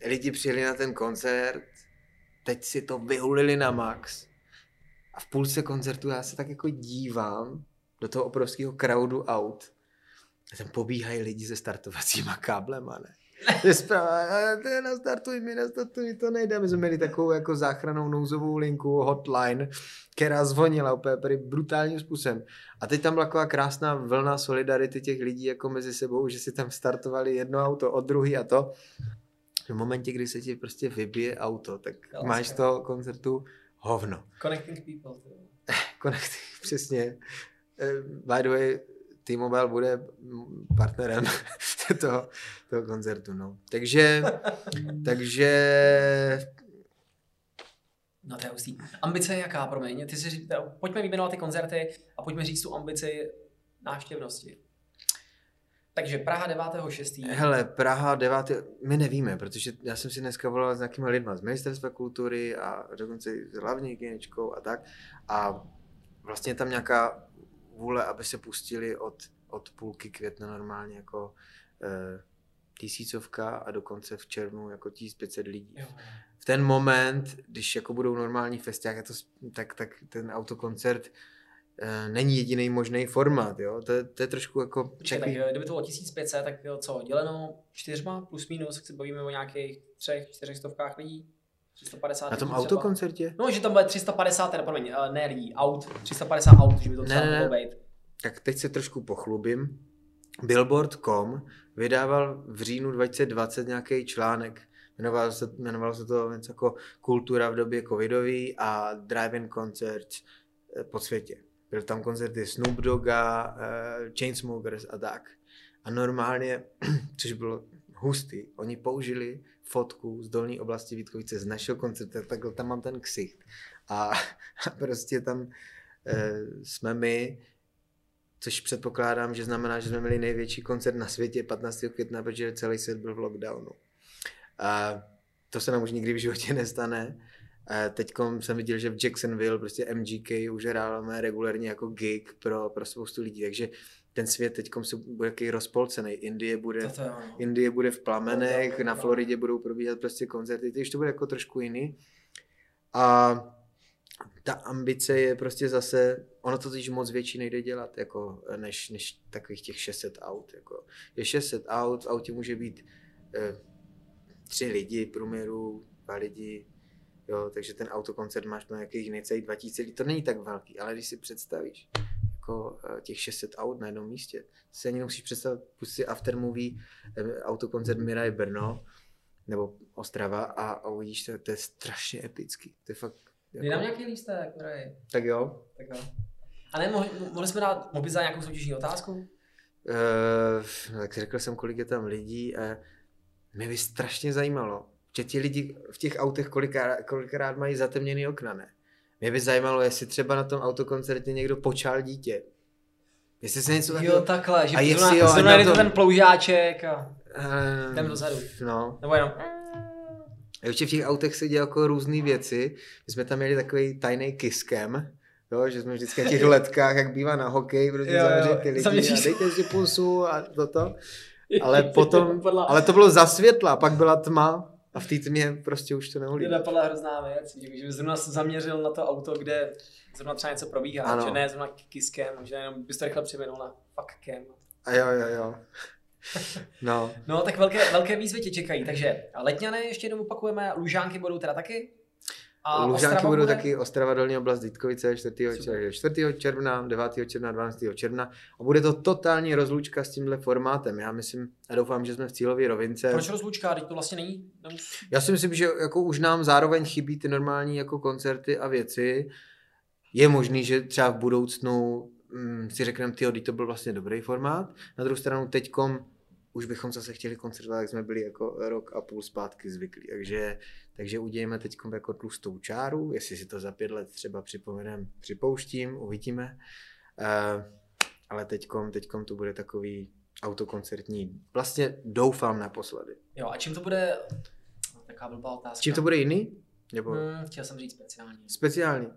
lidi přijeli na ten koncert, teď si to vyhulili na max a v půlce koncertu já se tak jako dívám do toho obrovského crowdu aut a tam pobíhají lidi se startovacíma káblema, ne? To je zpráva, "A, to je nastartuj mi, nastartuj, to nejde. My jsme měli takovou jako záchranou nouzovou linku, hotline, která zvonila úplně prý brutálním způsobem. A teď tam byla taková krásná vlna solidarity těch lidí jako mezi sebou, že si tam startovali jedno auto od druhý a to. V momentě, kdy se ti prostě vybije auto, tak Jo, máš z toho koncertu hovno. Connecting people. to jo. Connecting, přesně. Eh, By the way, T-Mobile bude partnerem toho, toho koncertu, no. Takže, takže No to je hustý. Ambice je jaká, promiň? Ty si, řík- pojďme vyjmenovat ty koncerty a pojďme říct tu ambici návštěvnosti. Takže Praha 9.6. Hele, Praha 9. My nevíme, protože já jsem si dneska volal s nějakýma lidma z Ministerstva kultury a dokonce i s hlavní hygieničkou a tak. A vlastně tam nějaká vůle, aby se pustili od, od půlky května normálně jako eh, tisícovka a dokonce v červnu jako 1500 lidí. Jo. V ten moment, když jako budou normální festiák, to, tak, tak ten autokoncert eh, není jediný možný formát, jo? To, je- to je trošku jako Počkej, tak kdyby to bylo 1500, tak co, děleno čtyřma plus minus, tak se bavíme o nějakých třech, čtyřech stovkách lidí. 350 Na tom autokoncertě? No, že tam bude 350, teda, promiň, eh, ne lidí, aut, 350 aut, že by to třeba ne, ne. mohlo být. tak teď se trošku pochlubím. Billboard.com vydával v říjnu 2020 nějaký článek. Jmenovalo se, jmenovalo se to něco jako Kultura v době covidový a drive-in koncert eh, po světě. Byl tam koncerty Snoop Dogga, eh, Chainsmokers a tak. A normálně, což bylo hustý, oni použili fotku z dolní oblasti Vítkovice z našeho koncertu, takhle tam mám ten ksicht. A, a prostě tam eh, jsme my, což předpokládám, že znamená, že jsme měli největší koncert na světě 15. května, protože celý svět byl v lockdownu. A to se nám už nikdy v životě nestane. Teď jsem viděl, že v Jacksonville prostě MGK už hráváme regulárně jako gig pro, pro spoustu lidí, takže ten svět teď se bude jaký rozpolcený. Indie bude, To, to. Indie bude v plamenech, na Floridě budou probíhat prostě koncerty, takže to bude jako trošku jiný. A ta ambice je prostě zase, ono to totiž moc větší nejde dělat, jako, než, než takových těch 600 aut. Jako. Je 600 aut, v autě může být eh, tři lidi, průměru dva lidi, jo, takže ten autokoncert máš na nějakých necelých 2000 lidí, to není tak velký, ale když si představíš, jako eh, těch 600 aut na jednom místě, si ani nemusíš představit, pustit si aftermovie, eh, autokoncert Miraj Brno, nebo Ostrava a, a uvidíš, to, to je strašně epický. To je fakt... Dej nám nějaký lístek, Mirej. Tak jo. Tak jo. A ne, mohli, mohli jsme dát, mohli za nějakou soutěžní otázku? Uh, tak řekl jsem, kolik je tam lidí a mě by strašně zajímalo, že ti lidi v těch autech kolikrát, kolikrát mají zatemněný okna, ne? Mě by zajímalo, jestli třeba na tom autokoncertě někdo počal dítě. Jestli se něco Jo, takového... takhle, že A jestli zrovna, jo, zrovna na jde to ten ploužáček a Eh, jdem dozadu. No. Nebo jenom. A ještě v těch autech se dějí jako různé věci. My jsme tam měli takový tajný kiskem, jo, že jsme vždycky na těch letkách, jak bývá na hokej, prostě Jo, jo, zavřeli ty lidi zaměříš a se. dejte si pusu a toto. Ale potom, ale to bylo za světla, pak byla tma a v té tmě prostě už to neholí. napadla hrozná věc, že, zrovna se zaměřil na to auto, kde zrovna třeba něco probíhá, Ano. že ne zrovna kiskem, že jenom bys to rychle přivinul na cam. A jo, jo, jo. No, No tak velké, velké výzvy tě čekají, takže Letňany ještě jednou opakujeme, Lužánky budou teda taky. A Lužánky Ostrava budou bude? taky Ostrava Dolní oblast Vítkovice 4. Super. čer- 4. června, 9. června, 12. června a bude to totální rozlučka s tímhle formátem. Já myslím a doufám, že jsme v cílové rovince. Proč rozlučka, teď to vlastně není? Nemus... Já si myslím, že jako už nám zároveň chybí ty normální jako koncerty a věci. Je možný, že třeba v budoucnu mm, si řekneme, ty to byl vlastně dobrý formát. Na druhou stranu teďkom už bychom zase chtěli koncertovat, jak jsme byli jako rok a půl zpátky zvyklí. Takže, takže uděláme teď jako tlustou čáru, jestli si to za pět let třeba připomenem, připouštím, uvidíme. Uh, ale teďkom, teďkom to bude takový autokoncertní, vlastně doufám naposledy. Jo, a čím to bude? Taková blbá otázka. Čím to bude jiný? Nebo Hmm, chtěl jsem říct speciální. speciální?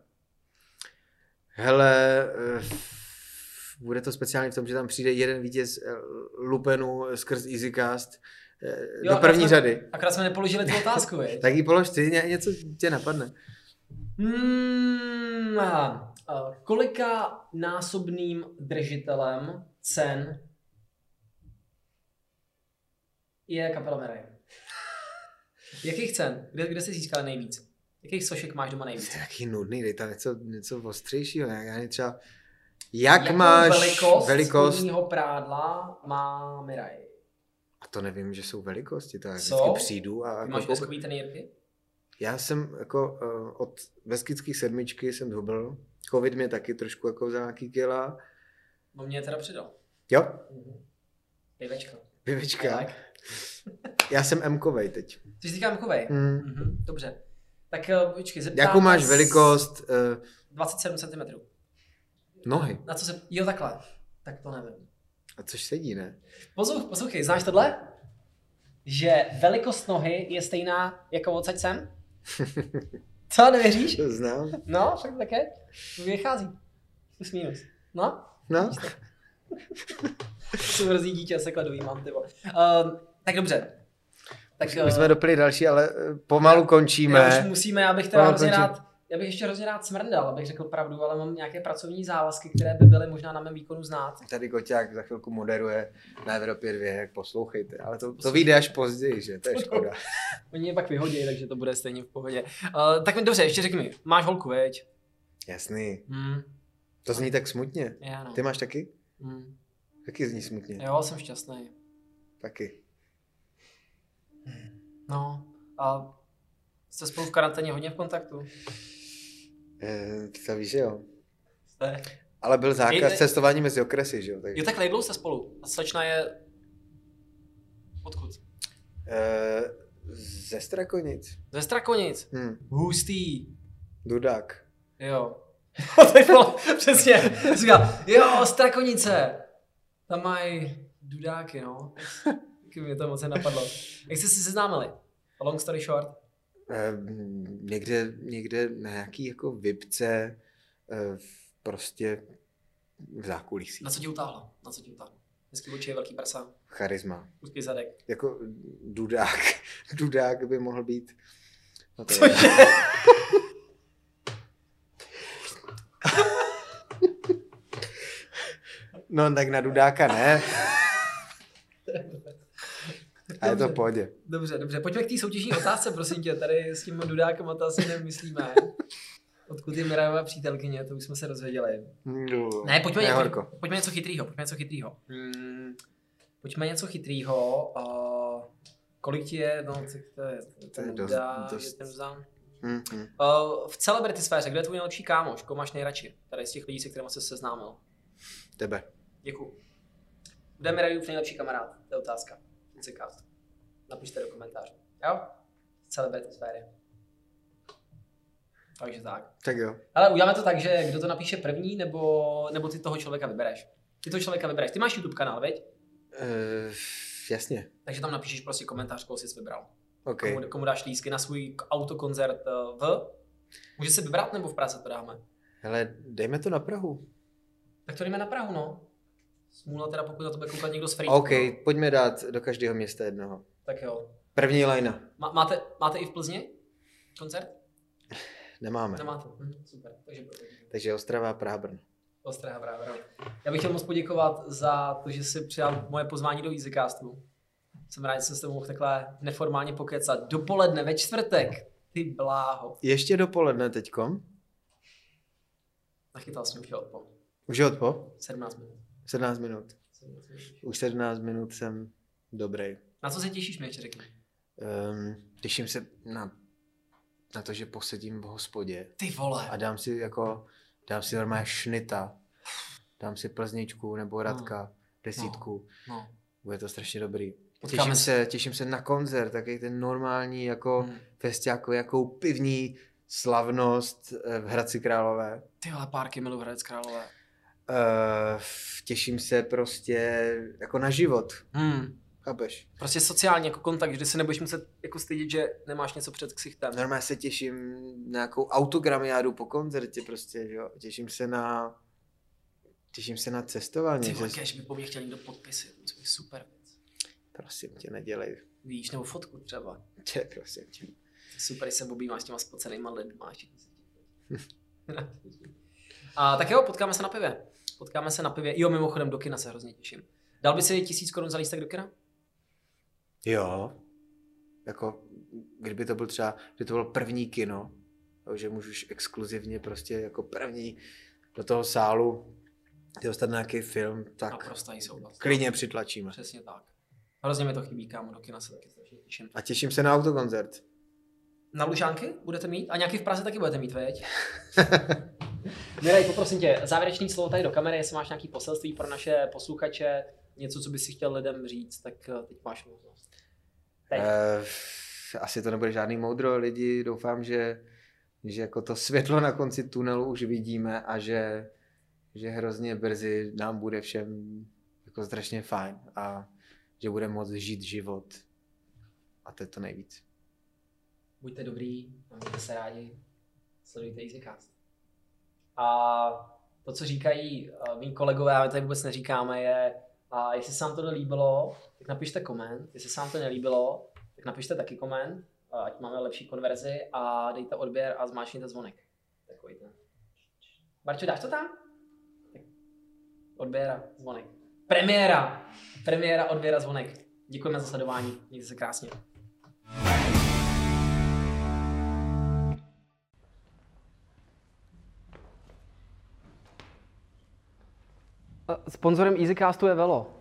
Hele, eh, bude to speciální v tom, že tam přijde jeden vítěz eh, Lupenu skrz EasyCast eh, Jo, do první jsme- řady. Akorát jsme nepoložili tu otázku, viď? Tak ji polož ty, ně- něco tě napadne. Hmm, aha. A kolika násobným držitelem cen je kapela Mirai? Jakých cen? Kde, kde jsi získal nejvíc? Jakých sošek máš doma To nejvíc? je jaký nudný, dej tam něco, něco ostřejšího. Já, já třeba, jak Jakou máš velikost, velikost spodního prádla má Mirai? a to nevím, že jsou velikosti, to Co? vždycky přijdu a Ty jako máš deskový ten Jirky? Já jsem jako uh, od Veskických sedmičky jsem zhubl. Covid mě taky trošku jako vzal nějaký kila. No mě teda přidal. Jo, Pivečka. pivička. Tak. Já jsem M-kovej teď. Ty jsi říkám kovej. Mm. Mhm, dobře. Tak eh, počkej, zeptám Jakou máš velikost uh, 27 cm. Nohy? Na co se... Jo, takhle. Tak to nevím. A což sedí, ne? Poslouch, poslouchej, znáš tohle? Že velikost nohy je stejná jako odsaď sem? Co, nevěříš? To znám. No, však také. To vychází. Plus minus. No, No, co mrzí dítě, se kladový mám, ty vole. Uh, tak dobře. Tak, už jsme dopili další, ale eh, pomalu já končíme. už musíme, já bych teda hrozně rád, já bych ještě hrozně rád smrdal, abych řekl pravdu, ale mám nějaké pracovní závazky, které by byly možná na mém výkonu znát. Tady Koťák za chvilku moderuje na Evropě 2, jak poslouchejte. Ale to, to vyjde až později, že? To je škoda. Oni je pak vyhodí, takže to bude stejně v pohodě. Uh, tak mi dobře, ještě řekni mi, máš holku, veď? Jasný. Hmm, To zní tak smutně. já no. Ty máš taky? Hmm. Taky zní smutně. Jo, jsem šťastný. Taky. No, a jste spolu v karanténě hodně v kontaktu? Eh, to víš, že jo. Jste? Ale byl zákaz Je- cestování mezi okresy, že jo? Takže, Jo, tak dlouho jste spolu. A slečna je... Odkud? eh, ze Strakonic. Ze Strakonic. Hm. Hustý. Dudák. Jo. tak bylo, přesně. Říkal, jo, Strakonice. Tam mají dudáky, no. Taky mě to moc napadlo. Jak jste se seznámili? Long story short. Eh, někde, někde na nějaký jako vipce eh, v- prostě v zákulisí. Na co tě utáhlo? Na co tě utáhlo? Hezký oči, velký prsa, Charisma. úzký zadek. Jako dudák. Dudák by mohl být. No to Cože? je. No tak na dudáka ne. A je to v Dobře. pohodě. Dobře, dobře. Pojďme k té soutěžní otázce, prosím tě. Tady s tím dudákem to asi nemyslíme. Odkud je Mirajová přítelkyně, to už jsme se dozvěděli. Ne, pojďme, Ne, ně, horko. pojďme něco chytrýho, pojďme něco chytrýho. Hmm, pojďme něco chytrýho. Uh, kolik ti je, no, to je, to, je ten dost- dá, dost. je ten vzám. Hm, hm. Uh, v celebrity sféře, kdo je tvůj nejlepší kámoš? Koho máš nejradši? Tady z těch lidí, se kterými se seznámil. Tebe. Děkuju. Kdo je Mirajův nejlepší kamarád? To je otázka. Incikast. Napište do komentářů. Jo? Celebrity sféry. Takže tak. Tak jo. Ale uděláme to tak, že kdo to napíše první, nebo, nebo ty toho člověka vybereš. Ty toho člověka vybereš. Ty máš YouTube kanál, veď? Uh, jasně. Takže tam napíšeš prostě komentář, koho jsi vybral. OK. Komu, komu dáš lísky na svůj autokoncert eh, v... Může se vybrat, nebo v Praze to dáme? Hele, dejme to na Prahu. Tak to jdeme na Prahu, no. Smůla teda, pokud na to bude koukat někdo z Free. OK, pojďme dát do každého města jednoho. Tak jo. První lajna. Má, máte, máte i v Plzni koncert? Nemáme. Nemáte. Hm, super. Takže Takže Ostrava, Praha, Brno. Ostrá bravo. Já bych chtěl moc poděkovat za to, že jsi přijal moje pozvání do Easycastu. Jsem rád, že jsem s tebou mohl takhle neformálně pokecat. Dopoledne ve čtvrtek. Ty bláho. Ještě dopoledne teďkom. Nachytal jsem už je odpol. Už je odpo? 17 minut. 17 minut. 17 minut. Už 17 minut jsem dobrý. Na co se těšíš, mi ještě řekni. Um, těším se na, na to, že posedím v hospodě Ty vole. a dám si jako, dám si normálně šnita. Dám si plzničku nebo radka, desítku. No. Bude to strašně dobrý. Potkáme Těším se. těším se na koncert, takový ten normální jako Hmm. festiáko, jakou pivní slavnost eh, v Hradci Králové. Ty vole, párky milu Hradec Králové. Uh, těším se prostě jako na život. Hmm. Chápeš? Prostě sociálně jako kontakt, kdy se nebudeš muset jako stydět, že nemáš něco před ksichtem. Normálně se těším na nějakou autogramiádu po koncertě prostě, že jo. Těším se na těším se na cestování. Ty vole, že- by po mně chtěl někdo podpisy, to být super věc. Prosím tě, nedělej. Víš, nebo fotku třeba. Tě, prosím tě. Super, se objímáš s těma spocenýma lidma. A tak jo, potkáme se na pivě. Potkáme se na pivě. Jo, mimochodem do kina se hrozně těším. Dal by si tisíc korun za lístek do kina? Jo. Jako, kdyby to byl třeba, kdyby to byl první kino, že můžeš exkluzivně prostě jako první do toho sálu ty dostat nějaký film, tak souhlas. klidně přitlačíme. Přesně tak. Hrozně mi to chybí, kámo, do kina se taky strašně těším. A těším se na autokoncert. Na Lužánky budete mít? A nějaký v Praze taky budete mít, veď? Mirej, poprosím tě, závěrečný slovo tady do kamery, jestli máš nějaký poselství pro naše posluchače, něco, co by si chtěl lidem říct, tak eh, teď máš možnost. Teď. Uh, asi to nebude žádný moudro, lidi, doufám, že, že jako to světlo na konci tunelu už vidíme a že, že hrozně brzy nám bude všem jako strašně fajn a že bude moct žít život a to je to nejvíc. Buďte dobrý, mějte se rádi, sledujte EasyCast. A to, co říkají uh, mý kolegové, a my tady vůbec neříkáme, je, a jestli se vám to líbilo, tak napište koment. Jestli se vám to nelíbilo, tak napište taky koment, ať máme lepší konverzi a dejte odběr a zmáčkněte zvonek. Takový ten. Barčo, dáš to tam? Odběr a zvonek. Premiéra! Premiéra, odběr a zvonek. Děkujeme za sledování. Mějte se krásně. Sponzorem EasyCastu je Velo.